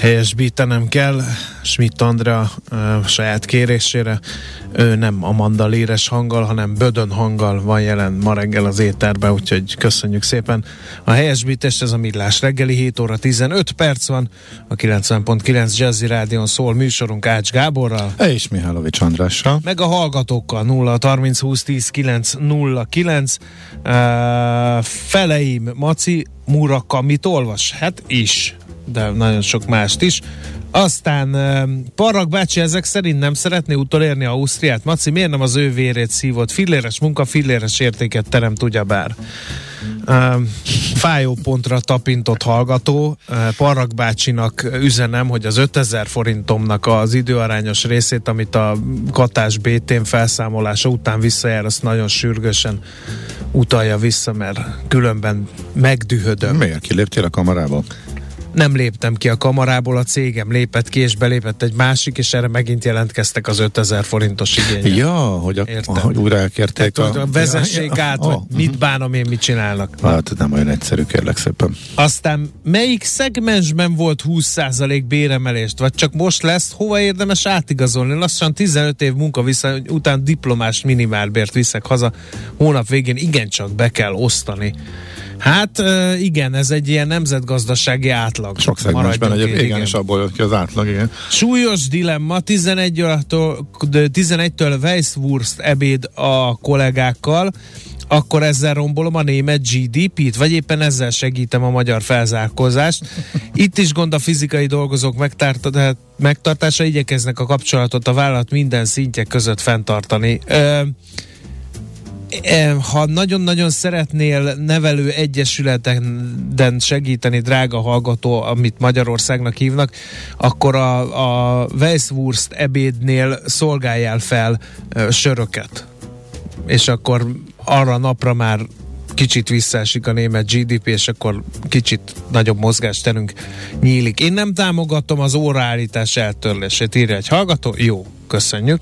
helyesbítenem kell. Schmidt Andrea uh, saját kérésére ő nem Amanda Léres hanggal, hanem Bödön hanggal van jelen ma reggel az éterben, úgyhogy köszönjük szépen a helyesbítést, ez a Millás reggeli 7 óra 15 perc van, a 90.9 Jazzy Rádion szól műsorunk Ács Gáborral. És Mihálovics Andrással. Meg a hallgatókkal 0 30 20 10 9 0 9 uh, Feleim Maci Murakamit olvas? Hát is de nagyon sok mást is. Aztán Parag bácsi ezek szerint nem szeretné utolérni Ausztriát. Maci, miért nem az ő vérét szívott? Filléres munka, filléres értéket teremt ugyebár. Fájó pontra tapintott hallgató. Parag bácsinak üzenem, hogy az 5000 forintomnak az időarányos részét, amit a katás BT-n felszámolása után visszajár, azt nagyon sürgősen utalja vissza, mert különben megdühödöm. Miért kiléptél a kamarába? Nem léptem ki a kamarából, a cégem lépett ki, és belépett egy másik, és erre megint jelentkeztek az 5000 forintos igények. Ja, hogy, a, hogy újra elkérték Tehát, a... Vezessék ja, át, ja, hogy oh, mit bánom én, mit csinálnak. Hát nem olyan egyszerű, kérlek szépen. Aztán melyik szegmensben volt 20% béremelést, vagy csak most lesz, hova érdemes átigazolni? Lassan 15 év munka vissza, után diplomás minimálbért viszek haza, hónap végén igencsak be kell osztani Hát igen, ez egy ilyen nemzetgazdasági átlag. Sok szegmensben egyébként, igen, és abból jött ki az átlag, igen. Súlyos dilemma, 11 től 11-től Weisswurst ebéd a kollégákkal, akkor ezzel rombolom a német GDP-t, vagy éppen ezzel segítem a magyar felzárkózást. Itt is gond a fizikai dolgozók megtartása, igyekeznek a kapcsolatot a vállalat minden szintje között fenntartani. Ö, ha nagyon-nagyon szeretnél nevelő egyesületen segíteni, drága hallgató, amit Magyarországnak hívnak, akkor a, a Weisswurst ebédnél szolgáljál fel söröket. És akkor arra napra már kicsit visszaesik a német GDP, és akkor kicsit nagyobb mozgásterünk nyílik. Én nem támogatom az óraállítás eltörlését, írja egy hallgató. Jó, köszönjük.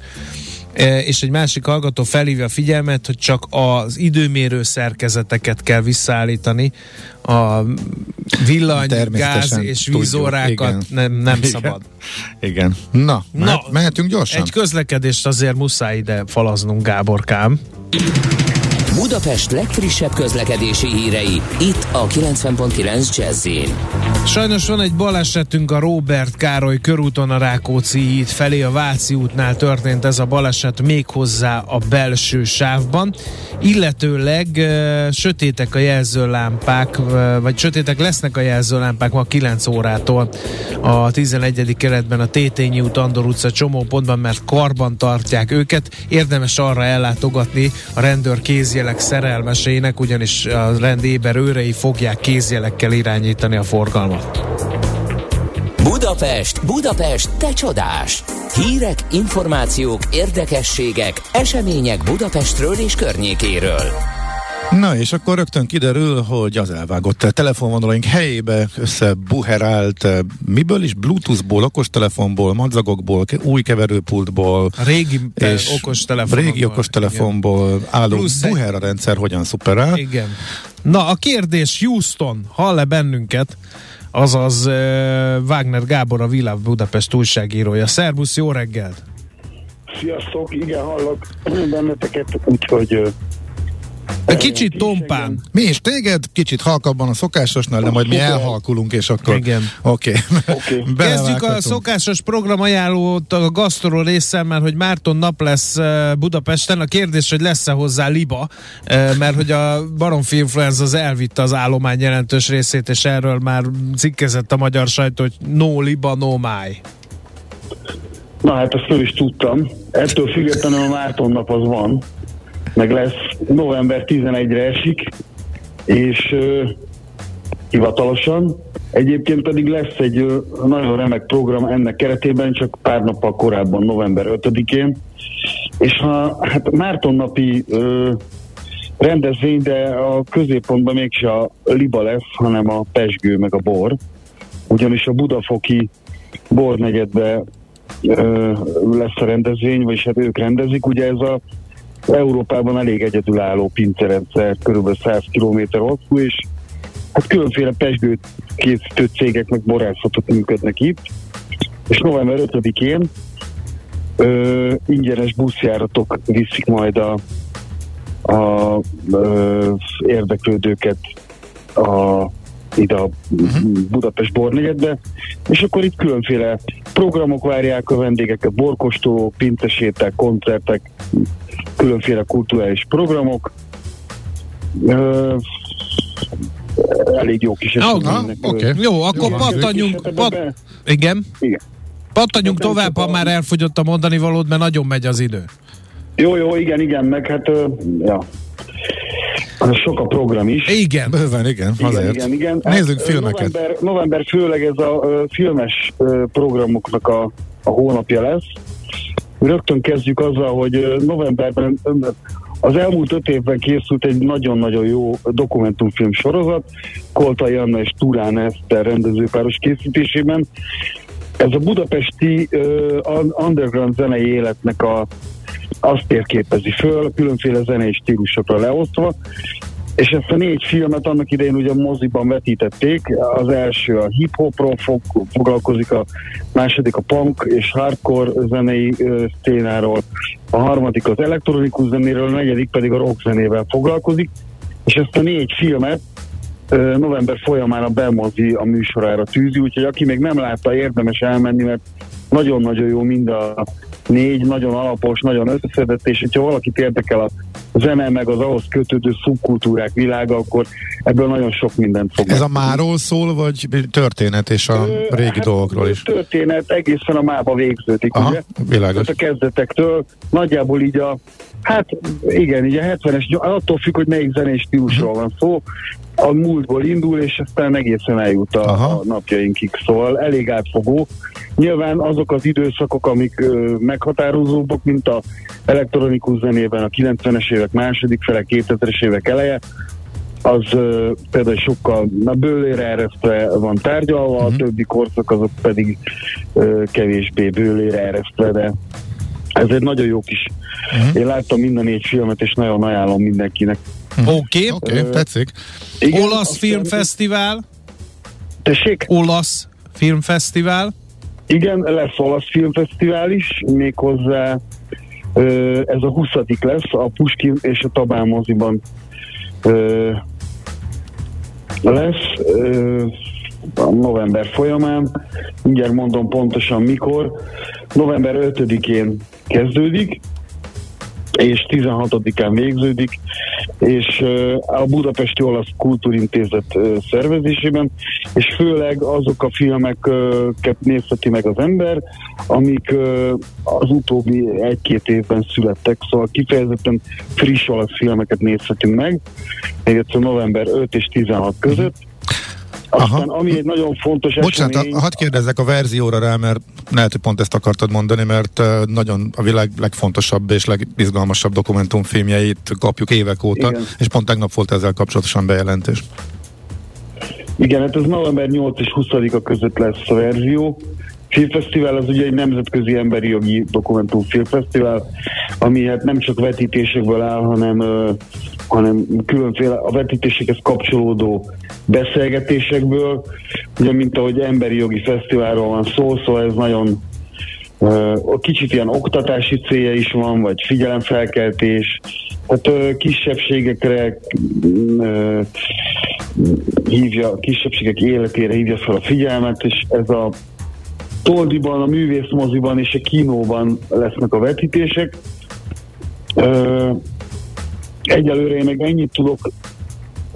E, és egy másik hallgató felhívja a figyelmet, hogy csak az időmérő szerkezeteket kell visszaállítani, a villany, gáz és vízórákat nem, nem igen. szabad. Igen. Na, Na mehetünk gyorsan? Egy közlekedést azért muszáj ide falaznunk, Gáborkám. Budapest legfrissebb közlekedési hírei, itt a 90.9 jazz Sajnos van egy balesetünk a Robert Károly körúton a Rákóczi híd felé, a Váci útnál történt ez a baleset méghozzá a belső sávban, illetőleg uh, sötétek a jelzőlámpák, uh, vagy sötétek lesznek a jelzőlámpák ma 9 órától a 11. keretben a Tétényi út, Andor utca csomópontban, mert karban tartják őket. Érdemes arra ellátogatni a rendőr kézjelek kézjelek szerelmeseinek, ugyanis a rendéber őrei fogják kézjelekkel irányítani a forgalmat. Budapest, Budapest, te csodás! Hírek, információk, érdekességek, események Budapestről és környékéről. Na és akkor rögtön kiderül, hogy az elvágott telefonvonalaink helyébe összebuherált, eh, miből is? Bluetoothból, okostelefonból, madzagokból, új keverőpultból. A régi te- és okostelefonból. Régi okostelefonból igen. álló Plusz buher a rendszer hogyan szuperál. Igen. Na a kérdés, Houston, hall-e bennünket? Azaz uh, Wagner Gábor, a Világ Budapest újságírója. Szerbusz, jó reggelt! Sziasztok, igen, hallok benneteket, úgyhogy Kicsit tompán. Mi is téged, kicsit halkabban a szokásosnál, de majd mi elhalkulunk, és akkor... Igen. Oké. Okay. *laughs* okay. Kezdjük a szokásos programajánlót a gasztrol részen, mert hogy Márton nap lesz Budapesten. A kérdés, hogy lesz-e hozzá liba, mert hogy a baromfi influenza az elvitte az állomány jelentős részét, és erről már cikkezett a magyar sajtó, hogy no liba, no máj. Na hát ezt föl is tudtam. Ettől függetlenül a Márton nap az van meg lesz november 11-re esik, és uh, hivatalosan. Egyébként pedig lesz egy uh, nagyon remek program ennek keretében, csak pár nappal korábban, november 5-én. És ha hát Márton napi uh, rendezvény, de a középpontban mégse a liba lesz, hanem a pesgő meg a bor. Ugyanis a budafoki bornegyedbe lesz a rendezvény, vagyis hát ők rendezik. Ugye ez a Európában elég egyedülálló pincerendszer, kb. 100 km hosszú, és hát különféle pesgőt készítő cégek meg borászatok működnek itt, és november 5-én ö, ingyenes buszjáratok viszik majd a, a ö, érdeklődőket a ide a uh-huh. Budapest bornegyedbe, és akkor itt különféle programok várják a vendégeket, borkostoló, pintesétek, koncertek, különféle kulturális programok. Ö, elég jó kis eseménynek. Okay. Jó, akkor pattanjunk. Pat, igen. igen. Pattanjunk tovább, ha már elfogyott a mondani valód, mert nagyon megy az idő. Jó, jó, igen, igen, meg hát, ja, sok a program is. Igen. Bőven, igen, igen azért. Igen, igen. Nézzük hát, filmeket. November, november főleg ez a uh, filmes uh, programoknak a, a hónapja lesz. Rögtön kezdjük azzal, hogy novemberben az elmúlt öt évben készült egy nagyon-nagyon jó dokumentumfilm sorozat, Koltai Anna és Turán Eszter rendezőpáros készítésében. Ez a budapesti uh, underground zenei életnek a azt térképezi föl, különféle zenei stílusokra leosztva, és ezt a négy filmet annak idején ugye moziban vetítették. Az első a hip-hopról fog, foglalkozik, a második a punk és hardcore zenei ö, szténáról, a harmadik az elektronikus zenéről, a negyedik pedig a rock zenével foglalkozik, és ezt a négy filmet november folyamán a Belmozi a műsorára tűzi, úgyhogy aki még nem látta, érdemes elmenni, mert nagyon-nagyon jó mind a négy nagyon alapos, nagyon összeszedett, és hogyha valakit érdekel a zene, meg az ahhoz kötődő szubkultúrák világa, akkor ebből nagyon sok mindent fog. Ez a máról szól, vagy történet és a Ö, régi hát dolgokról is? Történet egészen a mába végződik, Aha, ugye? világos. Tehát a kezdetektől nagyjából így a, hát igen, így a 70-es, attól függ, hogy melyik zenés stílusról van szó, a múltból indul, és aztán egészen eljut a, a napjainkig, szóval elég átfogó. Nyilván azok az időszakok, amik ö, meghatározóbbak, mint a elektronikus zenében a 90-es évek második fele, 2000-es évek eleje, az ö, például sokkal na, bőlére eresztve van tárgyalva, uh-huh. a mhm. többi korszak azok pedig ö, kevésbé bőlére eresztve, de ez egy nagyon jó kis. Uh-huh. Én láttam minden négy filmet, és nagyon ajánlom mindenkinek. Oké, okay. okay, tetszik. Igen, Olasz Filmfesztivál. Tessék? Olasz Filmfesztivál. Igen, lesz olasz filmfesztivál is, méghozzá ez a 20 lesz, a Puskin és a Tabán moziban lesz a november folyamán, mindjárt mondom pontosan mikor, november 5-én kezdődik, és 16-án végződik, és a Budapesti Olasz Kultúrintézet szervezésében, és főleg azok a filmeket nézheti meg az ember, amik az utóbbi egy-két évben születtek, szóval kifejezetten friss olasz filmeket nézhetünk meg, még egyszer november 5 és 16 között, aztán, Aha. ami egy nagyon fontos Bocsánat, esemény... hadd kérdezzek a verzióra rá, mert lehet, hogy pont ezt akartad mondani, mert nagyon a világ legfontosabb és legizgalmasabb dokumentumfilmjeit kapjuk évek óta, Igen. és pont tegnap volt ezzel kapcsolatosan bejelentés. Igen, hát ez november 8 és 20-a között lesz a verzió. Filmfesztivál az ugye egy nemzetközi emberi jogi dokumentumfilmfesztivál, ami hát nem csak vetítésekből áll, hanem, hanem különféle a vetítésekhez kapcsolódó beszélgetésekből, ugye mint ahogy emberi jogi fesztiválról van szó, szóval ez nagyon uh, kicsit ilyen oktatási célja is van, vagy figyelemfelkeltés, tehát kisebbségekre uh, hívja, kisebbségek életére hívja fel a figyelmet, és ez a Toldiban, a művészmoziban és a kínóban lesznek a vetítések. Egyelőre én meg ennyit tudok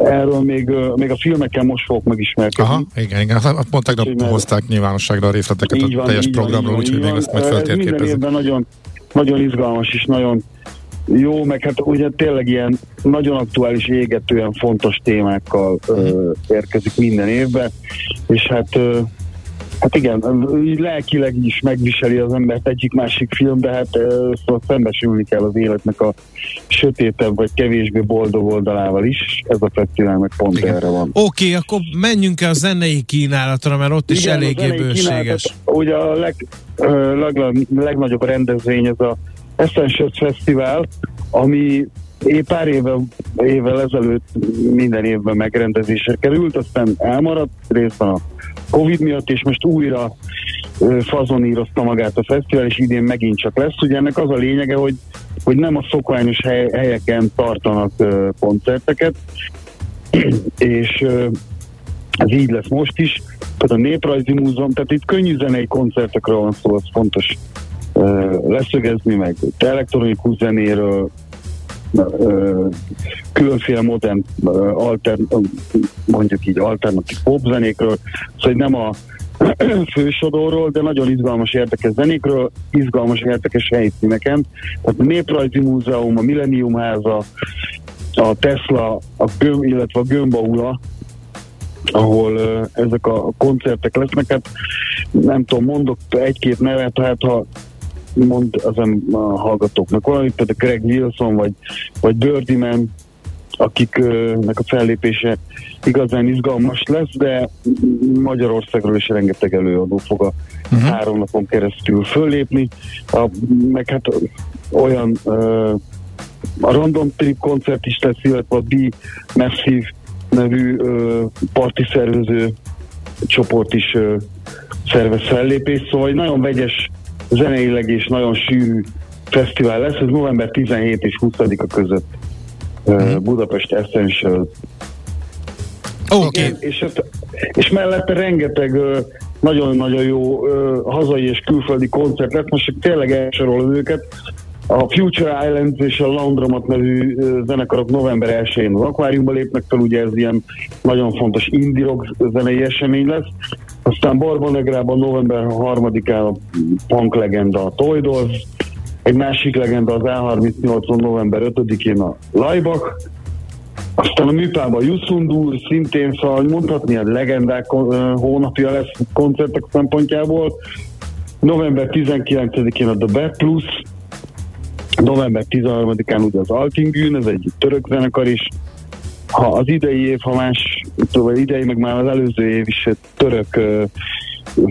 erről még, még a filmekkel most fogok megismerkedni. Aha, igen, igen. Pont tegnap mert... hozták nyilvánosságra a részleteket van, a teljes programról, úgyhogy még azt majd feltérképezzük. Minden évben nagyon, nagyon izgalmas és nagyon jó, meg hát ugye tényleg ilyen nagyon aktuális, égetően fontos témákkal ö, érkezik minden évben, és hát ö, Hát igen, lelkileg is megviseli az embert egyik-másik film, de hát szóval szembesülni kell az életnek a sötétebb vagy kevésbé boldog oldalával is. Ez a fesztivál meg pont igen. erre van. Oké, okay, akkor menjünk el a zenei kínálatra, mert ott is igen, eléggé bőséges. Ugye a leg, leg, legnagyobb rendezvény ez a Essentials Fesztivál, ami én pár éve, évvel ezelőtt minden évben megrendezésre került, aztán elmaradt részben a Covid miatt, és most újra fazonírozta magát a fesztivál, és idén megint csak lesz. Ugye ennek az a lényege, hogy, hogy nem a szokványos hely, helyeken tartanak koncerteket, *clears throat* és uh, ez így lesz most is. Tehát a Néprajzi Múzeum, tehát itt könnyű zenei koncertekről van szó, az fontos uh, leszögezni, meg elektronikus zenéről, különféle modern, alter, mondjuk így alternatív popzenékről, szóval nem a *clears throat* fősodorról, de nagyon izgalmas, érdekes zenékről, izgalmas, érdekes helyszíneken. Tehát a Néprajzi Múzeum, a Millennium Háza, a Tesla, a Göm, illetve a Gömbaula, ahol uh, ezek a koncertek lesznek. Hát nem tudom, mondok egy-két nevet, hát ha mond az a hallgatóknak? Valamit, például Greg Wilson vagy, vagy Birdieman, akiknek a fellépése igazán izgalmas lesz, de Magyarországról is rengeteg előadó fog a uh-huh. három napon keresztül föllépni, a, meg hát olyan uh, a Random Trip koncert is lesz, illetve a B Massive nevű uh, parti szervező csoport is uh, szervez fellépés, szóval nagyon vegyes zeneileg is nagyon sűrű fesztivál lesz, ez november 17 és 20-a között uh, Budapest Essential Oké. Okay. És, hát- és mellette rengeteg nagyon-nagyon jó hazai és külföldi koncert lett, most tényleg elsorolom őket. A Future Islands és a Laundromat nevű zenekarok november 1-én az akváriumba lépnek fel, ugye ez ilyen nagyon fontos indie rock zenei esemény lesz. Aztán Barbonegrában november 3-án a punk legenda a Toy Dolls, egy másik legenda az A38-on november 5-én a Laibach, aztán a műpában Jusundur, szintén szóval mondhatni, a legendák hónapja lesz koncertek szempontjából. November 19-én a The Bad Plus, november 13-án ugye az Altingűn, ez egy török zenekar is. Ha az idei év, ha más, vagy idei, meg már az előző év is török uh,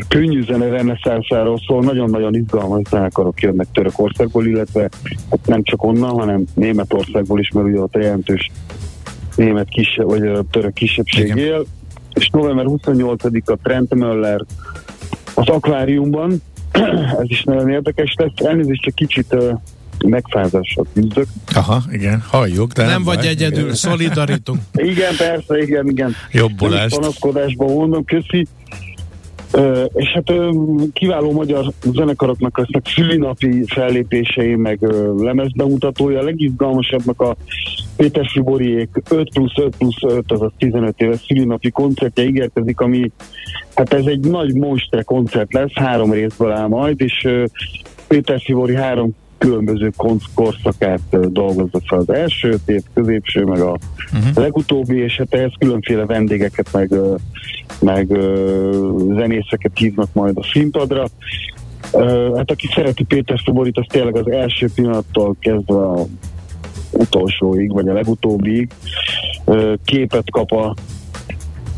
könnyű zene reneszánszáról szól, nagyon-nagyon izgalmas zenekarok jönnek Törökországból, illetve hát nem csak onnan, hanem Németországból is, mert ugye ott jelentős német kisebb, vagy török kisebbség Igen. él. És november 28-a Trent Möller az akváriumban, *clears throat* ez is nagyon érdekes lesz. Elnézést, csak kicsit uh, megfázással küzdök. Aha, igen, halljuk, de nem, nem vagy baj. egyedül, szolidarítunk. *laughs* igen, persze, igen, igen. Jobbulást. Panaszkodásban mondom, köszi. Uh, és hát uh, kiváló magyar zenekaroknak lesznek szülinapi fellépései, meg uh, lemezbemutatója. A legizgalmasabbnak a Péter Fiboriék 5 plusz 5 plusz 5, azaz 15 éves szülinapi koncertje ígérkezik, ami hát ez egy nagy monstre koncert lesz, három részből áll majd, és uh, Péter Fibori három különböző korszakát dolgozza fel az első év, középső, meg a uh-huh. legutóbbi, és hát ehhez különféle vendégeket, meg, meg zenészeket hívnak majd a színpadra. Hát aki szereti Péter Szoborit, az tényleg az első pillanattól kezdve a utolsóig, vagy a legutóbbig képet kap a,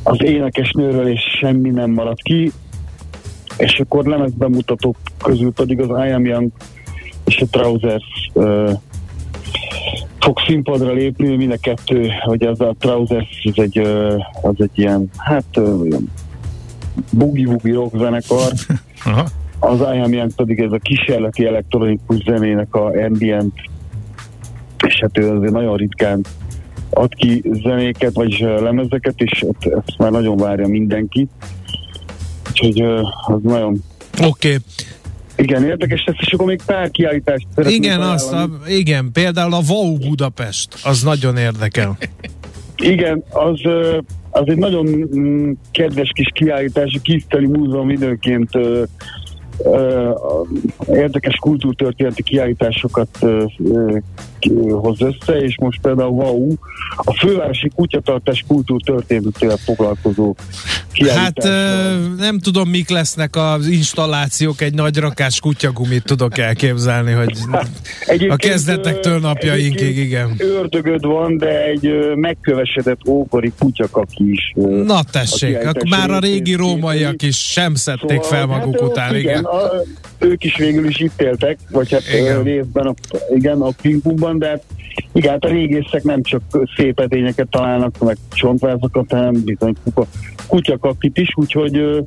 az énekesnőről, és semmi nem marad ki. És akkor lemezbemutatók közül pedig az I Am Young és a Trousers uh, fog színpadra lépni, mind a kettő, hogy az a Trousers az egy, uh, az egy ilyen, hát uh, boogie-woogie rock zenekar, *laughs* az I Am Young pedig ez a kísérleti elektronikus zenének a ambient, és hát ő azért nagyon ritkán ad ki zenéket, vagy lemezeket, és ezt már nagyon várja mindenki. Úgyhogy az nagyon Oké. Okay. Igen, érdekes lesz, és akkor még pár kiállítást Igen, azt a, igen, például a Wow Budapest, az nagyon érdekel. Igen, az, az egy nagyon mm, kedves kis kiállítás, a Kiszteli Múzeum időnként érdekes kultúrtörténeti kiállításokat hoz össze, és most például WOW, a fővárosi kutyatartás kultúrtörténetével foglalkozó. Hát nem tudom, mik lesznek az installációk, egy nagy rakás kutyagumit tudok elképzelni, hogy a kezdetektől napjainkig, igen. Ördögöd van, de egy megkövesedett ókori kutyakaki is. Na tessék, akkor már a régi rómaiak is sem szedték szóval, fel maguk hát, után, igen. igen. A, ők is végül is itt éltek, vagy hát igen. részben a, igen, a pingpongban, de igen, hát a régészek nem csak szép edényeket találnak, meg csontvázokat, hanem bizony kutyakakit is, úgyhogy,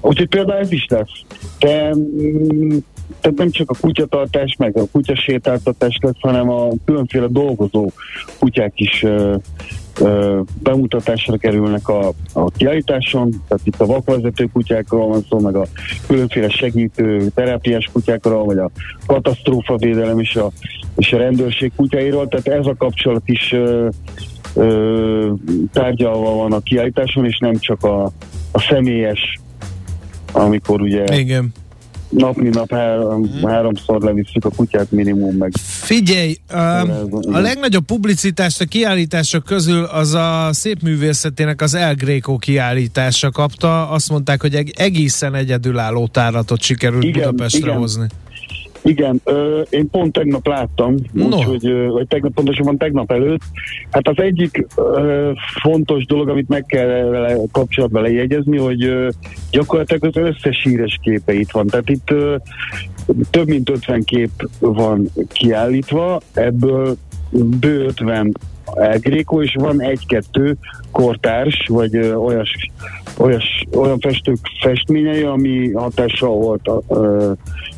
úgyhogy például ez is lesz. De, mm, tehát nem csak a kutyatartás, meg a kutyasétáltatás lesz, hanem a különféle dolgozó kutyák is bemutatásra kerülnek a, a kiállításon, tehát itt a vakvezető kutyákról van szó, meg a különféle segítő terápiás kutyákról, vagy a katasztrófavédelem és a, és a rendőrség kutyáiról, tehát ez a kapcsolat is ö, ö, tárgyalva van a kiállításon, és nem csak a, a személyes, amikor ugye Igen nap mint nap három, hmm. háromszor levisszük a kutyát minimum meg. Figyelj, um, a legnagyobb publicitást a kiállítások közül az a szép művészetének az El Greco kiállítása kapta. Azt mondták, hogy egészen egyedülálló táratot sikerült igen, Budapestre igen. hozni. Igen, ö, én pont tegnap láttam, no. úgyhogy, vagy tegnap, pontosabban tegnap előtt. Hát az egyik ö, fontos dolog, amit meg kell vele kapcsolatban lejegyezni, hogy ö, gyakorlatilag az összes híres képe itt van. Tehát itt ö, több mint 50 kép van kiállítva, ebből bő 50 Gréko, és van egy-kettő kortárs, vagy ö, olyas, olyas, olyan festők festményei, ami hatással volt a,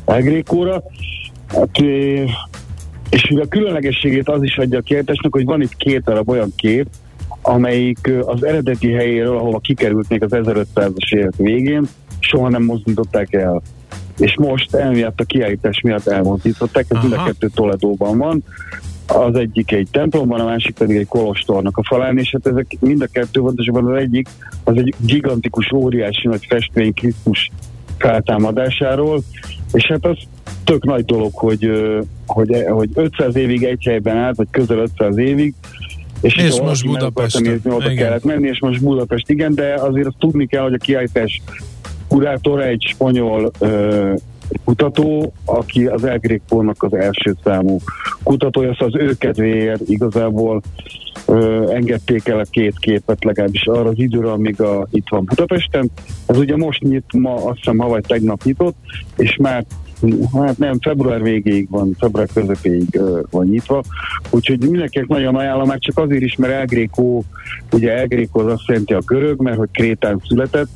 a Grékóra. Hát, és ugye a különlegességét az is adja a kiállításnak, hogy van itt két darab olyan kép, amelyik az eredeti helyéről, ahova kikerültnék az 1500-as évek végén, soha nem mozdították el. És most emiatt a kiállítás miatt elmozdították, ez mind a kettő Toledóban van, az egyik egy templomban, a másik pedig egy kolostornak a falán, és hát ezek mind a kettő, pontosabban az egyik, az egy gigantikus, óriási nagy festmény Krisztus feltámadásáról, és hát az tök nagy dolog, hogy, hogy, hogy 500 évig egy helyben állt, vagy közel 500 évig, és, és most Budapest. Oda kellett menni, és most Budapest, igen, de azért azt tudni kell, hogy a kiállítás kurátora egy spanyol ö, kutató, aki az Elgrékónak az első számú kutatója, szóval az ő kedvéért igazából ö, engedték el a két képet legalábbis arra az időre, amíg a, itt van Budapesten. Ez ugye most nyit, ma azt hiszem ha vagy tegnap nyitott, és már hát nem, február végéig van, február közepéig uh, van nyitva, úgyhogy mindenkinek nagyon ajánlom, már csak azért is, mert Elgrékó, ugye Elgrékó az azt jelenti a görög, mert hogy Krétán született,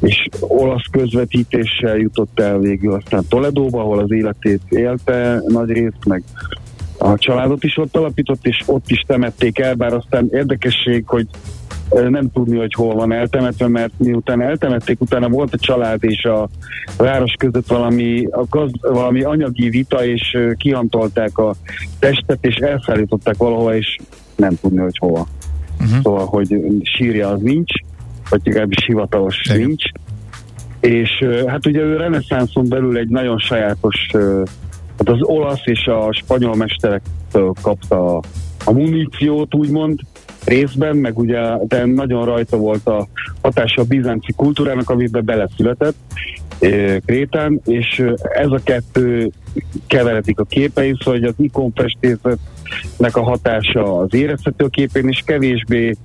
és olasz közvetítéssel jutott el végül aztán Toledóba, ahol az életét élte nagy részt, meg a családot is ott alapított, és ott is temették el, bár aztán érdekesség, hogy nem tudni, hogy hol van eltemetve, mert miután eltemették, utána volt a család és a város között valami, a gaz, valami anyagi vita, és kihantolták a testet, és elszállították valahova, és nem tudni, hogy hova. Uh-huh. Szóval, hogy sírja az nincs, vagy legalábbis hivatalos Igen. nincs. És hát ugye ő reneszánszon belül egy nagyon sajátos, hát az olasz és a spanyol mesterek kapta a muníciót, úgymond, részben, meg ugye de nagyon rajta volt a hatása a bizánci kultúrának, amiben beleszületett Krétán, és ez a kettő keveredik a képein, szóval hogy az ikonfestészetnek a hatása az érezhető a képén, és kevésbé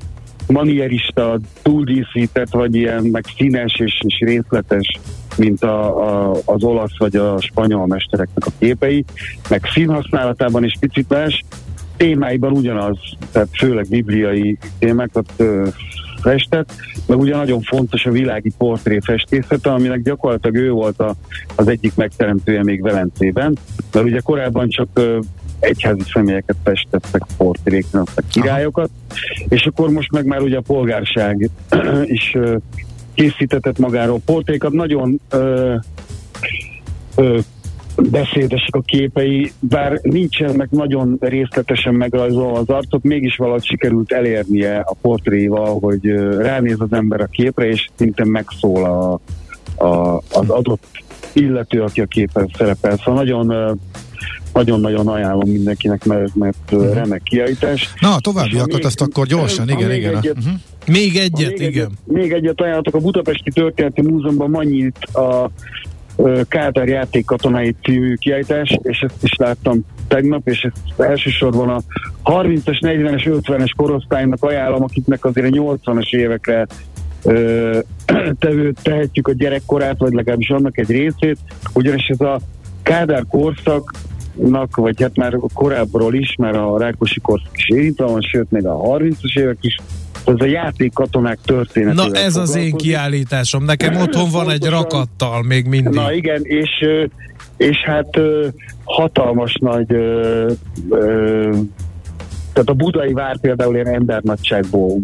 manierista, túldíszített, vagy ilyen meg színes és, és részletes, mint a, a, az olasz vagy a spanyol mestereknek a képei, meg színhasználatában is picit más, témáiban ugyanaz, tehát főleg bibliai témákat ö, festett, meg ugye nagyon fontos a világi portré festészete, aminek gyakorlatilag ő volt a, az egyik megteremtője még Velencében, mert ugye korábban csak egyházi személyeket festettek portréknak, a királyokat, és akkor most meg már ugye a polgárság *clears throat* is készítetett magáról portrékat, nagyon ö, ö, beszédesek a képei, bár nincsenek nagyon részletesen megrajzolva az arcot, mégis valahogy sikerült elérnie a portréval, hogy ránéz az ember a képre, és szinte megszól a, a, az adott illető, aki a képen szerepel. Szóval nagyon nagyon-nagyon ajánlom mindenkinek, mert, mert uh-huh. remek kiállítás. Na, továbbiakat azt akkor gyorsan, igen, igen. Egyet, uh-huh. Még egyet, még igen. Egyet, még egyet ajánlatok, a Budapesti Történeti Múzeumban ma nyílt a Kádár játék katonai című kiállítás, és ezt is láttam tegnap, és ezt elsősorban a 30-as, 40-es, 50-es korosztálynak ajánlom, akiknek azért a 80-as évekre ö, *clears throat* tevő, tehetjük a gyerekkorát, vagy legalábbis annak egy részét, ugyanis ez a Kádár korszaknak, vagy hát már korábbról is, mert a Rákosi korszak is érintve van, sőt még a 30-as évek is ez a játék katonák történetével Na ez az én kiállításom. Nekem otthon van egy rakattal még mindig. Na igen, és, és hát hatalmas nagy tehát a budai vár például ilyen embernagyságból,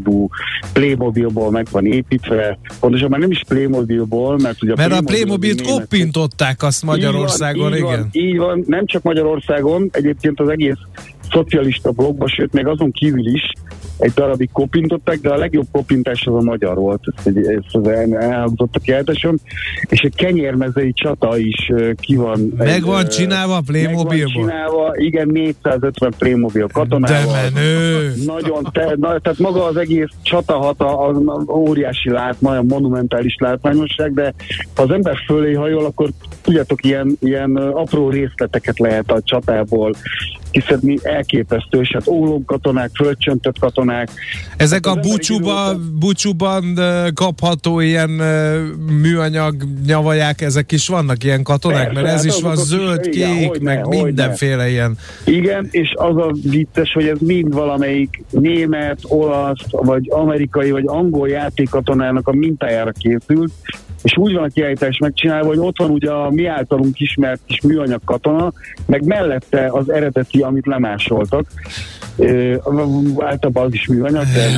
Playmobilból meg van építve, pontosabban már nem is Playmobilból, mert ugye a Mert Playmobil a Playmobilt koppintották azt Magyarországon, így van, igen. Így van, így van, nem csak Magyarországon, egyébként az egész szocialista blogba, sőt még azon kívül is, egy darabig kopintották, de a legjobb kopintás az a magyar volt, ez, ez az elhangzott a kiáltáson, és egy kenyérmezei csata is ki van. Meg egy, van csinálva a Playmobilból? csinálva, igen, 450 Playmobil katonával. De menő! Nagyon, te, na, tehát maga az egész csata hata, az óriási lát, nagyon monumentális látványosság, de ha az ember fölé hajol, akkor tudjátok, ilyen, ilyen apró részleteket lehet a csatából kiszedni, elképesztő, és hát katonák, földcsöntött katonák. Ezek hát a búcsúba, búcsúban kapható ilyen műanyag nyavaják, ezek is vannak ilyen katonák, Persze, mert ez hát is van zöld, is, kék, igen, meg hogyne, mindenféle hogyne. ilyen. Igen, és az a vicces, hogy ez mind valamelyik német, olasz, vagy amerikai, vagy angol játékkatonának a mintájára készült, és úgy van a kiállítás megcsinálva, hogy ott van ugye a mi általunk ismert kis műanyag katona, meg mellette az eredeti, amit lemásoltak. Általában az is műanyag, de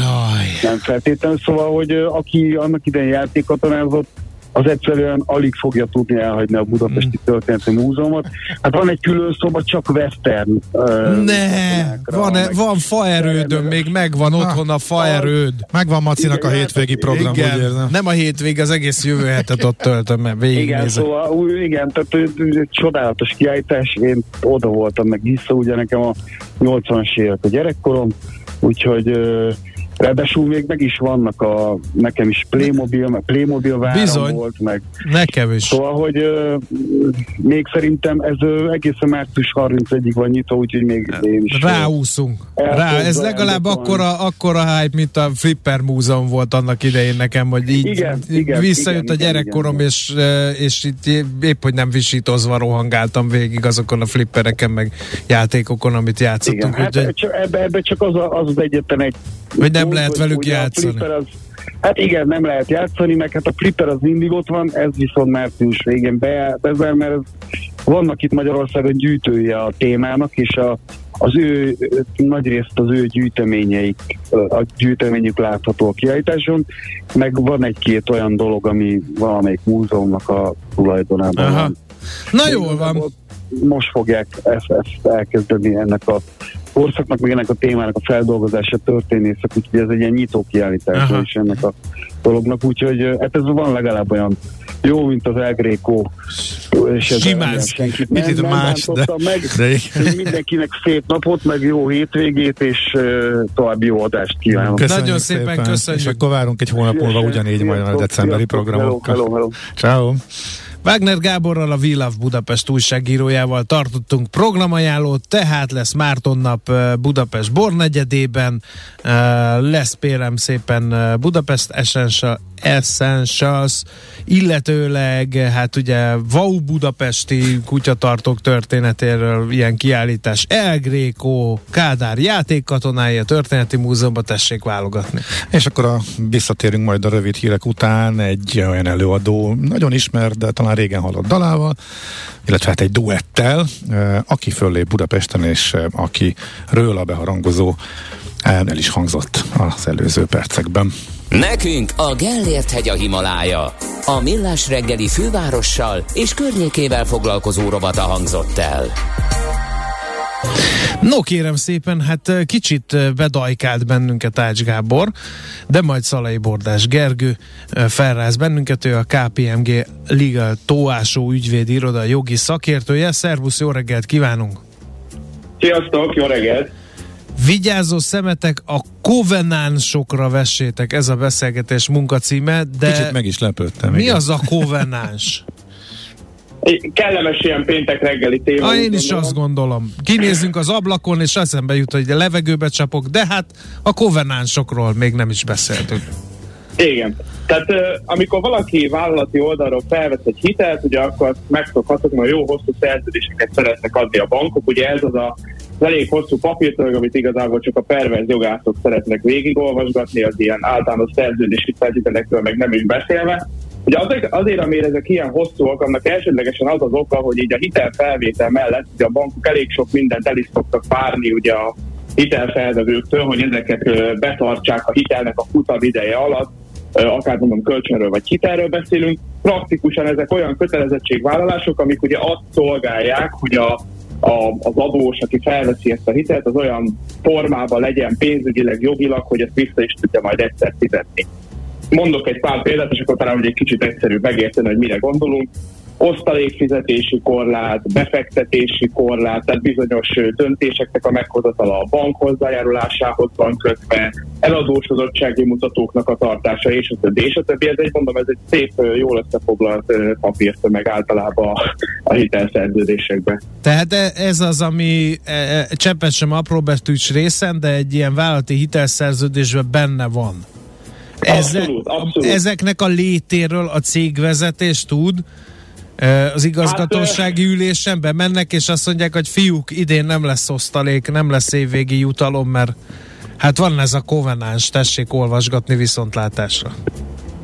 nem feltétlenül. Szóval, hogy aki annak idején játékkatonázott, az egyszerűen alig fogja tudni elhagyni a Budapesti mm. Történeti Múzeumot. Hát van egy külön szoba, csak western. Uh, ne, van, e, van faerődöm, még megvan otthon a faerőd. Megvan Macinak igen, a hétvégi program, igen, úgy érzem. Nem a hétvégi, az egész jövő hetet ott töltöm, mert végignézek. Igen, szóval, igen, tehát csodálatos kiállítás, én oda voltam meg vissza, ugye nekem a 80-as évek a gyerekkorom, úgyhogy Ráadásul még meg is vannak a, nekem is Playmobil, meg Playmobil váram Bizony. volt, meg nekem is. Szóval, hogy uh, még szerintem ez uh, egészen március 31-ig van nyitva, úgyhogy még én is. Ráúszunk. Rá, ez legalább akkora, akkora hype, mint a Flipper Múzeum volt annak idején nekem, hogy így igen, igen, visszajött igen, a gyerekkorom, igen, és, és itt épp, hogy nem visítozva rohangáltam végig azokon a flippereken, meg játékokon, amit játszottunk. Igen, hát ebbe, ebbe csak az, a, az az egyetlen egy hogy nem lehet velük játszani. Az, hát igen, nem lehet játszani, meg hát a flipper az mindig ott van, ez viszont március végén beáll, mert ez, vannak itt Magyarországon gyűjtője a témának, és a, az ő, nagyrészt az ő gyűjteményeik, a gyűjteményük látható a kiállításon, meg van egy-két olyan dolog, ami valamelyik múzeumnak a tulajdonában Aha. van. Na jól van. Most fogják ezt, ezt elkezdeni ennek a korszaknak, meg ennek a témának a feldolgozása történészek, úgyhogy ez egy ilyen nyitó kiállítás is ennek a dolognak, úgyhogy hát ez van legalább olyan jó, mint az El Greco. És ez senkit nem, nem más, de, meg. De mindenkinek szép napot, meg jó hétvégét, és uh, további jó adást kívánok. Köszönjük Nagyon szépen, szépen köszönjük. És akkor várunk egy hónap múlva ugyanígy majd a decemberi programokkal. Ciao. Wagner Gáborral, a We Love Budapest újságírójával tartottunk programajánlót, tehát lesz Márton nap Budapest bornegyedében, lesz pélem szépen Budapest Essential Essentials, illetőleg hát ugye Vau Budapesti kutyatartók történetéről ilyen kiállítás, El Greco, Kádár játékkatonája, Történeti Múzeumban tessék válogatni. És akkor a, visszatérünk majd a rövid hírek után egy olyan előadó, nagyon ismert, de talán régen halott dalával, illetve hát egy duettel, aki föllép Budapesten, és akiről a beharangozó el is hangzott az előző percekben. Nekünk a Gellért hegy a Himalája. A Millás reggeli fővárossal és környékével foglalkozó rovata hangzott el. No kérem szépen, hát kicsit bedajkált bennünket Ács Gábor, de majd Szalai Bordás Gergő felráz bennünket, ő a KPMG Legal Tóásó ügyvéd iroda jogi szakértője. Szervusz, jó reggelt kívánunk! Sziasztok, jó reggelt! Vigyázó szemetek a kovenánsokra vessétek, ez a beszélgetés munkacíme, de... Kicsit meg is lepődtem. Mi igen. az a kovenáns? Kellemes ilyen péntek reggeli téma. Ah, én is gondolom. azt gondolom. Kinézünk az ablakon, és eszembe jut, hogy a levegőbe csapok, de hát a kovenánsokról még nem is beszéltünk. Igen. Tehát amikor valaki vállalati oldalról felvesz egy hitelt, ugye akkor megszokhatok, hogy jó hosszú szerződéseket szeretnek adni a bankok, ugye ez az a elég hosszú papírtömeg, amit igazából csak a perverz jogászok szeretnek végigolvasgatni, az ilyen általános szerződési feltételekről meg nem is beszélve. Ugye azért, azért, amire ezek ilyen hosszúak, annak elsődlegesen az az oka, hogy így a hitelfelvétel mellett ugye a bankok elég sok mindent el is szoktak várni ugye a hitelfelvevőktől, hogy ezeket betartsák a hitelnek a futam ideje alatt, akár mondom kölcsönről vagy hitelről beszélünk. Praktikusan ezek olyan kötelezettségvállalások, amik ugye azt szolgálják, hogy a a, az adós, aki felveszi ezt a hitelt, az olyan formában legyen pénzügyileg, jogilag, hogy ezt vissza is tudja majd egyszer fizetni. Mondok egy pár példát, és akkor talán egy kicsit egyszerűbb megérteni, hogy mire gondolunk osztalékfizetési korlát, befektetési korlát, tehát bizonyos döntéseknek a meghozatala a bank hozzájárulásához van kötve, eladósodottsági mutatóknak a tartása, és a többi, és a többi. Ez egy, mondom, ez egy szép, jól összefoglalt papírtömeg általában a, a hitelszerződésekben. Tehát e, ez az, ami e, e, cseppet sem betűs részen, de egy ilyen vállalati hitelszerződésben benne van. Abszolút, abszolút. Ezeknek a létéről a cégvezetés tud, az igazgatósági hát, ülésen bemennek, és azt mondják, hogy fiúk, idén nem lesz osztalék, nem lesz évvégi jutalom, mert hát van ez a kovenáns, tessék olvasgatni viszontlátásra.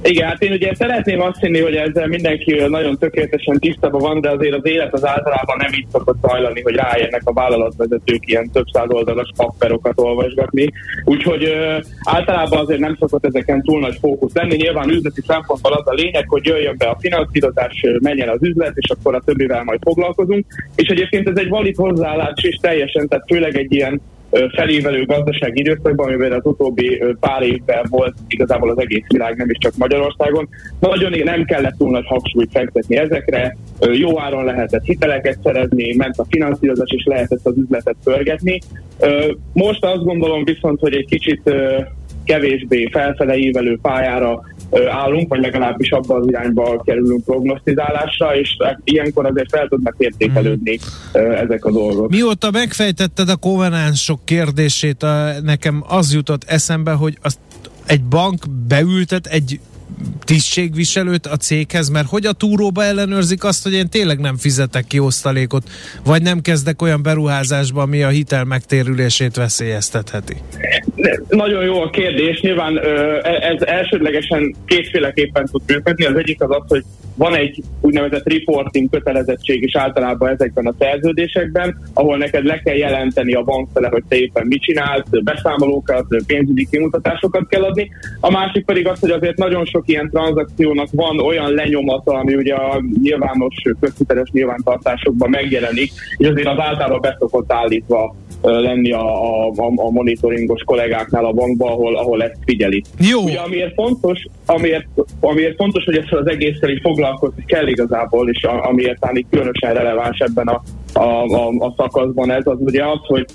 Igen, hát én ugye szeretném azt hinni, hogy ezzel mindenki nagyon tökéletesen tisztában van, de azért az élet az általában nem így szokott zajlani, hogy ráérnek a vállalatvezetők ilyen több száz oldalas papperokat olvasgatni. Úgyhogy ö, általában azért nem szokott ezeken túl nagy fókusz lenni. Nyilván üzleti szempontból az a lényeg, hogy jöjjön be a finanszírozás, menjen az üzlet, és akkor a többivel majd foglalkozunk. És egyébként ez egy valid hozzáállás is teljesen, tehát főleg egy ilyen felévelő gazdasági időszakban, amiben az utóbbi pár évben volt igazából az egész világ, nem is csak Magyarországon. Nagyon nem kellett túl nagy hangsúlyt fektetni ezekre, jó áron lehetett hiteleket szerezni, ment a finanszírozás, és lehetett az üzletet pörgetni. Most azt gondolom viszont, hogy egy kicsit kevésbé felfele ívelő pályára állunk, vagy legalábbis abba az irányba kerülünk prognosztizálásra, és ilyenkor azért fel tudnak értékelődni mm. ezek a dolgok. Mióta megfejtetted a kovenánsok kérdését, a, nekem az jutott eszembe, hogy azt egy bank beültet egy tisztségviselőt a céghez, mert hogy a túróba ellenőrzik azt, hogy én tényleg nem fizetek ki osztalékot, vagy nem kezdek olyan beruházásba, ami a hitel megtérülését veszélyeztetheti? Nagyon jó a kérdés. Nyilván e- ez elsődlegesen kétféleképpen tud működni. Az egyik az az, hogy van egy úgynevezett reporting kötelezettség is általában ezekben a szerződésekben, ahol neked le kell jelenteni a bank fele, hogy te éppen mit csinálsz, beszámolókat, pénzügyi kimutatásokat kell adni. A másik pedig az, hogy azért nagyon sok ilyen tranzakciónak van olyan lenyomata, ami ugye a nyilvános közhiteles nyilvántartásokban megjelenik, és azért az általában beszokott állítva lenni a, a, a monitoringos kollégáknál a bankban, ahol, ahol ezt figyeli. Jó. Ugye, amiért fontos, amiért, amiért fontos, hogy ezzel az egésszel is foglalkozni kell igazából, és a, amiért talán különösen releváns ebben a, a, a, a szakaszban ez, az ugye az, hogy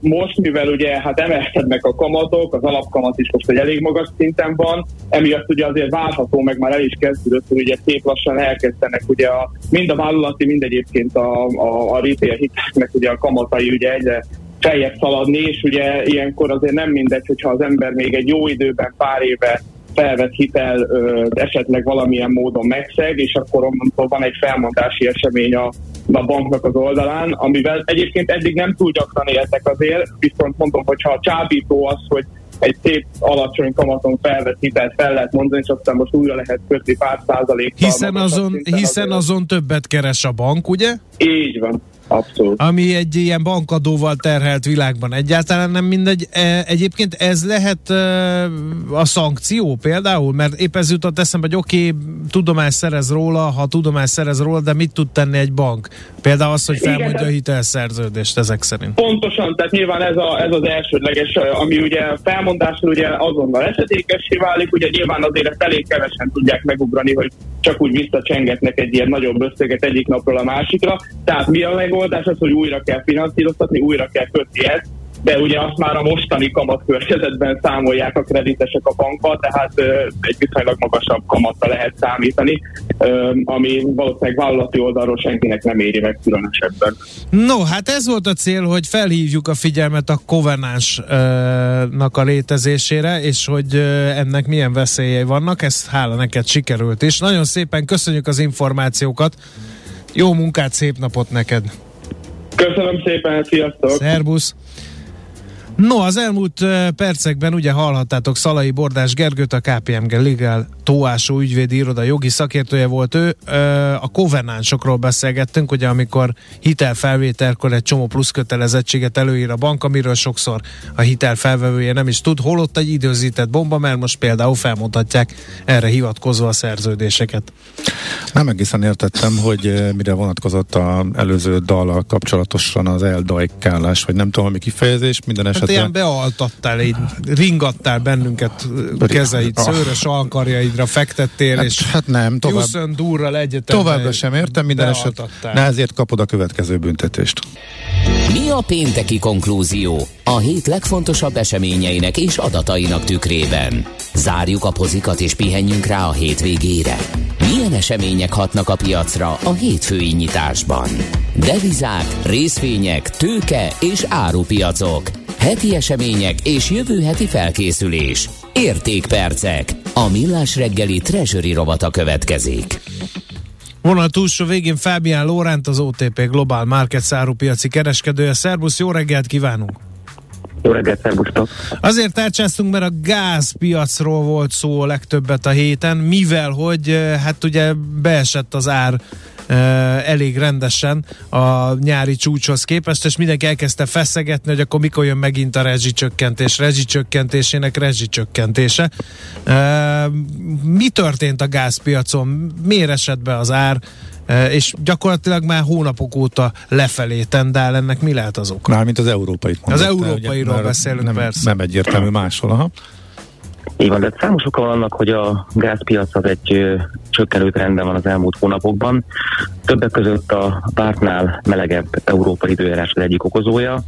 most, mivel ugye hát emelkednek a kamatok, az alapkamat is most egy elég magas szinten van, emiatt ugye azért várható, meg már el is kezdődött, hogy ugye szép lassan elkezdenek ugye a, mind a vállalati, mind egyébként a, a, a retail hiteknek ugye a kamatai ugye egyre feljebb szaladni, és ugye ilyenkor azért nem mindegy, hogyha az ember még egy jó időben, pár éve felvett hitel ö, esetleg valamilyen módon megszeg, és akkor onnantól van egy felmondási esemény a, a banknak az oldalán, amivel egyébként eddig nem túl gyakran éltek azért, viszont mondom, hogyha a csábító az, hogy egy szép alacsony kamaton felvett hitelt fel lehet mondani, és aztán most újra lehet kötni pár százalékkal. Hiszen azon, hiszen azon többet keres a bank, ugye? Így van. Abszolút. Ami egy ilyen bankadóval terhelt világban egyáltalán nem mindegy. E, egyébként ez lehet e, a szankció például? Mert épp ez jutott eszembe, hogy oké, okay, tudomást szerez róla, ha tudomást szerez róla, de mit tud tenni egy bank? Például az, hogy felmondja a hitelszerződést ezek szerint. Pontosan, tehát nyilván ez, a, ez az elsődleges, ami ugye felmondásra ugye azonnal esetékessé válik, ugye nyilván azért ezt elég kevesen tudják megugrani, hogy csak úgy visszacsengetnek egy ilyen nagyobb összeget egyik napról a másikra. Tehát mi a megoldás az, hogy újra kell finanszíroztatni, újra kell kötni ezt, de ugye azt már a mostani kamatkörnyezetben számolják a kreditesek a bankba, tehát ö, egy viszonylag magasabb kamatra lehet számítani, ami valószínűleg vállalati oldalról senkinek nem éri meg különösebben. No, hát ez volt a cél, hogy felhívjuk a figyelmet a kovenánsnak a létezésére, és hogy ennek milyen veszélyei vannak, ezt hála neked sikerült is. Nagyon szépen köszönjük az információkat, jó munkát, szép napot neked! Köszönöm szépen, sziasztok! Szerbusz! No, az elmúlt percekben ugye hallhattátok Szalai Bordás Gergőt, a KPMG Legal Tóásó ügyvédi iroda jogi szakértője volt ő. A kovenánsokról beszélgettünk, ugye amikor hitelfelvételkor egy csomó plusz kötelezettséget előír a bank, amiről sokszor a hitelfelvevője nem is tud, holott egy időzített bomba, mert most például felmutatják erre hivatkozva a szerződéseket. Nem egészen értettem, hogy mire vonatkozott az előző dallal kapcsolatosan az eldajkálás, vagy nem tudom, mi kifejezés, minden esetben. Hát ilyen bealtattál, így ringattál bennünket kezeid, szőrös alkarjaidra fektettél, hát, és hát nem, tovább, durral egyetemben Továbbra sem értem, minden esetben. Ne ezért kapod a következő büntetést. Mi a pénteki konklúzió? A hét legfontosabb eseményeinek és adatainak tükrében. Zárjuk a pozikat és pihenjünk rá a hétvégére. Milyen események hatnak a piacra a hétfői nyitásban? Devizák, részvények, tőke és árupiacok. Heti események és jövő heti felkészülés. Értékpercek. A millás reggeli treasury rovata következik. Vonal túlsó végén Fábián Lóránt, az OTP Global Market árupiaci kereskedője. Szerbusz, jó reggelt kívánunk! Jó reggelt, szervusztok! Azért tárcsáztunk, mert a gázpiacról volt szó legtöbbet a héten, mivel hogy hát ugye beesett az ár elég rendesen a nyári csúcshoz képest, és mindenki elkezdte feszegetni, hogy akkor mikor jön megint a rezsicsökkentés, rezsicsökkentésének rezsicsökkentése. Mi történt a gázpiacon? Miért esett be az ár? és gyakorlatilag már hónapok óta lefelé tendál, ennek mi lehet az oka? Mármint az európai. Az európairól beszélünk nem, persze. Nem egyértelmű máshol, aha. Így van, de számos oka van annak, hogy a gázpiac az egy csökkenő trendben van az elmúlt hónapokban. Többek között a pártnál melegebb európai időjárás az egyik okozója,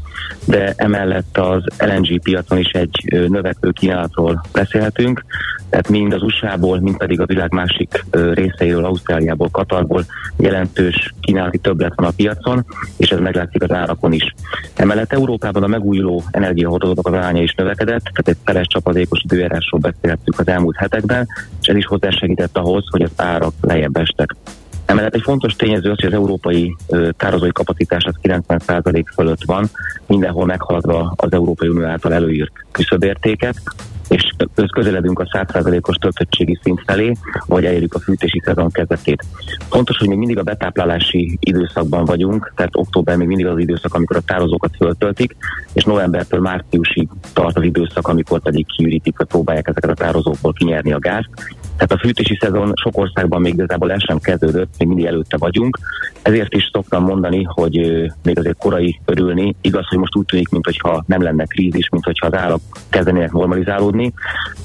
de emellett az LNG piacon is egy növekvő kínálatról beszélhetünk, tehát mind az USA-ból, mind pedig a világ másik részeiről, Ausztráliából, Katarból jelentős kínálati többlet van a piacon, és ez meglátszik az árakon is. Emellett Európában a megújuló energiahordozók az aránya is növekedett, tehát egy feles csapadékos időjárásról beszélhettük az elmúlt hetekben, és ez is hozzásegített ahhoz, hogy az árak lejjebb estek. Emellett egy fontos tényező az, hogy az európai tározói kapacitás az 90% fölött van, mindenhol meghaladva az Európai Unió által előírt küszöbértéket, és közeledünk a 100%-os töltöttségi szint felé, vagy elérjük a fűtési szezon kezdetét. Fontos, hogy még mindig a betáplálási időszakban vagyunk, tehát október még mindig az időszak, amikor a tározókat föltöltik, és novembertől márciusig tart az időszak, amikor pedig kiürítik, vagy próbálják ezeket a tározókból kinyerni a gázt. Tehát a fűtési szezon sok országban még igazából el sem kezdődött, még mindig előtte vagyunk. Ezért is szoktam mondani, hogy még azért korai örülni. Igaz, hogy most úgy tűnik, mintha nem lenne krízis, mintha az árak kezdenének normalizálódni,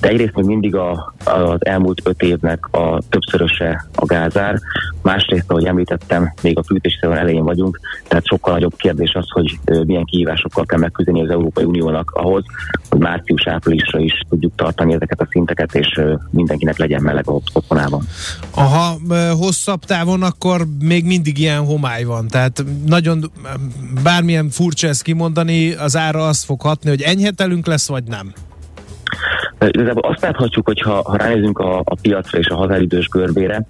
de egyrészt még mindig a, az elmúlt öt évnek a többszöröse a gázár, másrészt, ahogy említettem, még a fűtési szezon elején vagyunk, tehát sokkal nagyobb kérdés az, hogy milyen kihívásokkal kell megküzdeni az Európai Uniónak ahhoz, hogy március-áprilisra is tudjuk tartani ezeket a szinteket, és mindenkinek legyen meleg otthonában. Aha, hosszabb távon akkor még mindig ilyen homály van, tehát nagyon bármilyen furcsa ezt kimondani, az ára azt fog hatni, hogy enyhetelünk lesz, vagy nem? Igazából azt láthatjuk, hogy ha, ha ránézünk a, a piacra és a hazáridős görbére,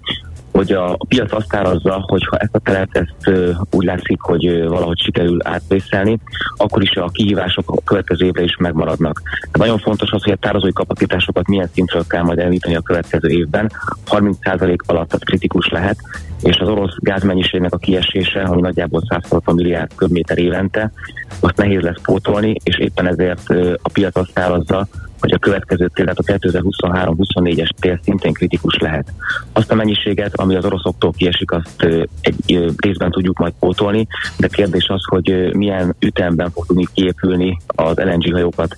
hogy a, piac azt árazza, hogy ha ezt a telet ezt úgy látszik, hogy valahogy sikerül átvészelni, akkor is a kihívások a következő évre is megmaradnak. De nagyon fontos az, hogy a tározói kapacitásokat milyen szintről kell majd elvítani a következő évben. 30% alatt az kritikus lehet, és az orosz gázmennyiségnek a kiesése, ami nagyjából 160 milliárd köbméter évente, azt nehéz lesz pótolni, és éppen ezért a piac azt árazza, hogy a következő tél, tehát a 2023-24-es tél szintén kritikus lehet. Azt a mennyiséget, ami az oroszoktól kiesik, azt egy részben tudjuk majd pótolni, de kérdés az, hogy milyen ütemben fog tudni kiépülni az LNG hajókat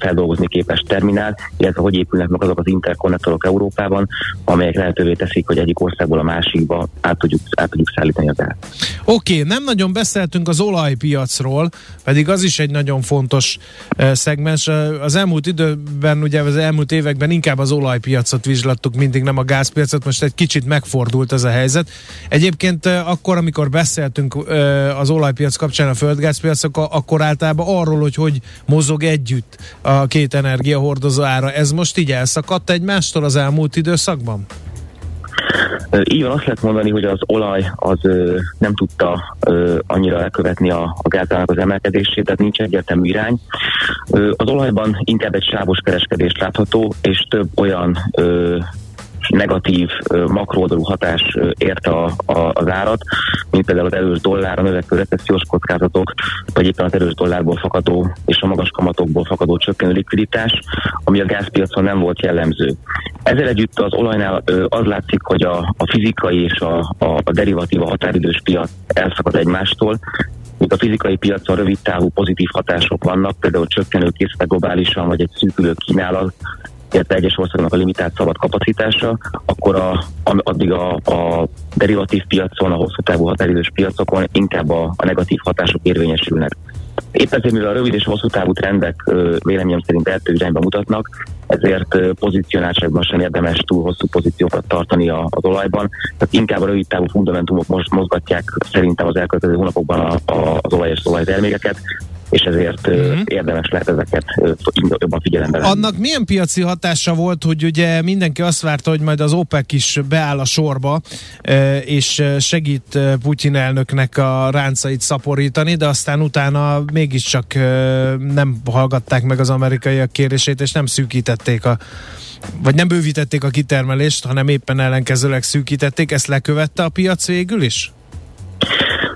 feldolgozni képes terminál, illetve hogy épülnek meg azok az interkonnektorok Európában, amelyek lehetővé teszik, hogy egyik országból a másikba át tudjuk, át tudjuk szállítani az át. Oké, okay, nem nagyon beszéltünk az olajpiacról, pedig az is egy nagyon fontos szegmens. Az elmúlt időben, ugye az elmúlt években inkább az olajpiacot vizslattuk, mindig nem a gázpiacot, most egy kicsit megfordult ez a helyzet. Egyébként akkor, amikor beszéltünk az olajpiac kapcsán a földgázpiacok, akkor általában arról, hogy hogy mozog együtt a két energiahordozó ára. Ez most így elszakadt egymástól az elmúlt időszakban? Így van, azt lehet mondani, hogy az olaj az nem tudta annyira elkövetni a, a gázának az emelkedését, tehát nincs egyértelmű irány. Az olajban inkább egy sávos kereskedés látható, és több olyan negatív makrooldalú hatás érte a, a, az árat, mint például az erős dollár, a növekvő recessziós kockázatok, vagy éppen az erős dollárból fakadó és a magas kamatokból fakadó csökkenő likviditás, ami a gázpiacon nem volt jellemző. Ezzel együtt az olajnál az látszik, hogy a, a fizikai és a, a, a derivatív a határidős piac elszakad egymástól, míg a fizikai piacon rövid távú pozitív hatások vannak, például csökkenő készletek globálisan, vagy egy szűkülő kínálat, illetve egyes országnak a limitált szabad kapacitása, akkor a, addig a, a derivatív piacon, a hosszú távú határidős piacokon inkább a, a negatív hatások érvényesülnek. Épp ezért, mivel a rövid és hosszú távú trendek véleményem szerint eltő irányba mutatnak, ezért pozícionáltságban sem érdemes túl hosszú pozíciókat tartani az olajban. Tehát inkább a rövid távú fundamentumok most mozgatják szerintem az elkövetkező hónapokban a, a, az olaj és olajtermékeket, és ezért uh-huh. érdemes lehet ezeket jobban figyelembe venni. Annak milyen piaci hatása volt, hogy ugye mindenki azt várta, hogy majd az OPEC is beáll a sorba, és segít Putyin elnöknek a ráncait szaporítani, de aztán utána mégiscsak nem hallgatták meg az amerikaiak kérését, és nem szűkítették a vagy nem bővítették a kitermelést, hanem éppen ellenkezőleg szűkítették. Ezt lekövette a piac végül is?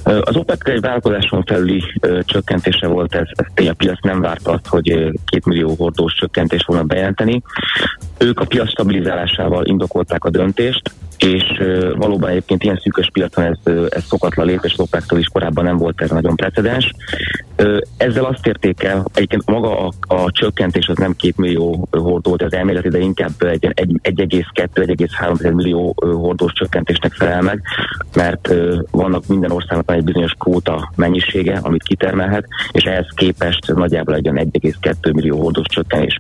Az OPEC vállalkozáson felüli csökkentése volt ez, ez a piac nem várta azt, hogy két millió hordós csökkentést fognak bejelenteni. Ők a piac stabilizálásával indokolták a döntést, és valóban egyébként ilyen szűkös piacon ez, ez szokatlan lépés, Lopektől is korábban nem volt ez nagyon precedens. Ezzel azt érték el, egyébként maga a, a csökkentés az nem két millió hordó, az elméleti, de inkább egy, egy 1,2-1,3 millió hordós csökkentésnek felel meg, mert vannak minden országnak van egy bizonyos kvóta mennyisége, amit kitermelhet, és ehhez képest nagyjából egy 1,2 millió hordós csökkenés.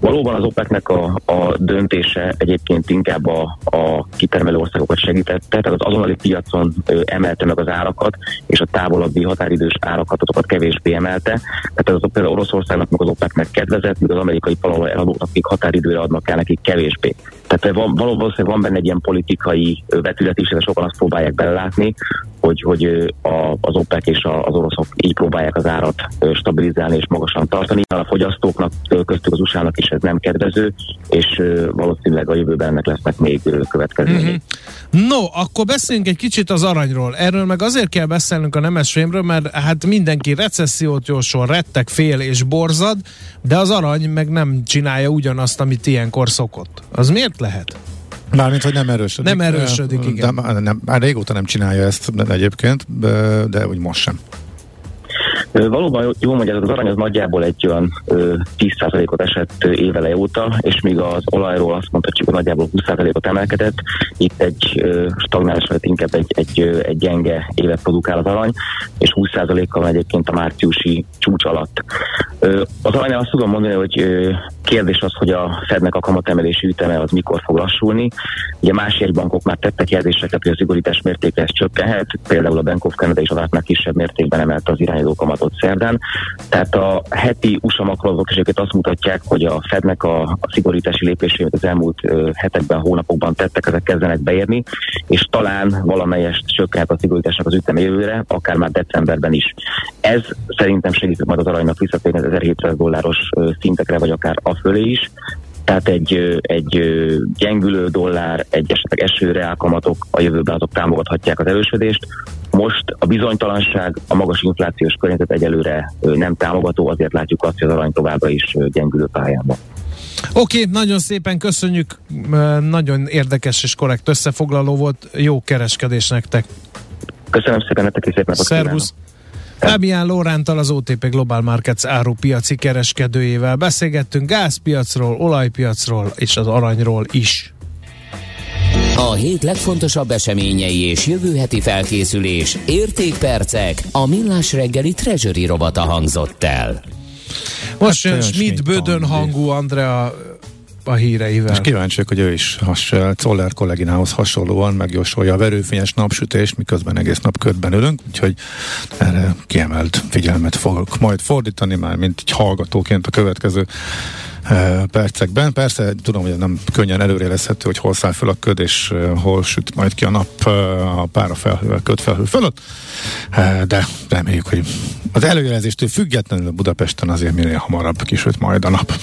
Valóban az OPEC-nek a, a döntése egyébként inkább a, a kitermelő országokat segítette, tehát az azonnali piacon emelte meg az árakat, és a távolabbi határidős árakat azokat kevésbé emelte. Tehát az például Oroszországnak meg az OPEC-nek kedvezett, míg az amerikai palolaj eladóknak, akik határidőre adnak el nekik kevésbé. Tehát van, valószínűleg van benne egy ilyen politikai vetület is, de sokan azt próbálják belelátni, hogy, hogy a, az OPEC és az oroszok így próbálják az árat stabilizálni és magasan tartani. A fogyasztóknak, köztük az USA-nak is ez nem kedvező, és valószínűleg a jövőben ennek lesznek még következményei. Mm-hmm. No, akkor beszéljünk egy kicsit az aranyról. Erről meg azért kell beszélnünk a nemes fémről, mert hát mindenki recessziót jósol, rettek, fél és borzad, de az arany meg nem csinálja ugyanazt, amit ilyenkor szokott. Az miért lehet? Mármint, hogy nem erősödik. Nem erősödik, igen. De, nem, már régóta nem csinálja ezt egyébként, de, de úgy most sem. Valóban jó mondja, az arany az nagyjából egy olyan 10%-ot esett évele óta, és míg az olajról azt mondhatjuk, hogy nagyjából 20%-ot emelkedett, itt egy stagnálás vagy inkább egy, egy, egy gyenge évet produkál az arany, és 20%-kal egyébként a márciusi csúcs alatt. Az arany azt tudom mondani, hogy kérdés az, hogy a Fednek a kamatemelési üteme az mikor fog lassulni. Ugye más jegybankok már tettek jelzéseket, hogy a szigorítás mértéke ez csökkenhet, például a Bank of Canada is az kisebb mértékben emelte az irányító kamatot szerdán. Tehát a heti USA makroadatok is azt mutatják, hogy a Fednek a, a szigorítási lépését az elmúlt hetekben, hónapokban tettek, ezek kezdenek beérni, és talán valamelyest csökkenhet a szigorításnak az üteme jövőre, akár már decemberben is. Ez szerintem segít majd az aranynak visszatérni az 1700 dolláros szintekre, vagy akár a fölé is, tehát egy, egy gyengülő dollár, egy esetleg eső reálkamatok a jövőben azok támogathatják az erősödést. Most a bizonytalanság, a magas inflációs környezet egyelőre nem támogató, azért látjuk azt, hogy az arany továbbra is gyengülő pályában. Oké, okay, nagyon szépen köszönjük, nagyon érdekes és korrekt összefoglaló volt, jó kereskedés nektek. Köszönöm szépen, nektek is szép napot Szervusz! Fábián Lórántal az OTP Global Markets árupiaci kereskedőjével beszélgettünk gázpiacról, olajpiacról és az aranyról is. A hét legfontosabb eseményei és jövő heti felkészülés, értékpercek, a millás reggeli treasury robata hangzott el. Most hát, Schmidt Bödön hangú Andrea a híreivel. És kíváncsiak, hogy ő is has, Czoller kolléginához hasonlóan megjósolja a verőfényes napsütést, miközben egész nap ködben ülünk, úgyhogy erre kiemelt figyelmet fogok majd fordítani már, mint egy hallgatóként a következő e, percekben. Persze tudom, hogy nem könnyen előrélezhető, hogy hol száll fel a köd, és e, hol süt majd ki a nap e, a pára felhővel, ködfelhő fölött, de reméljük, hogy az előjelezéstől függetlenül Budapesten azért minél hamarabb kisüt majd a nap.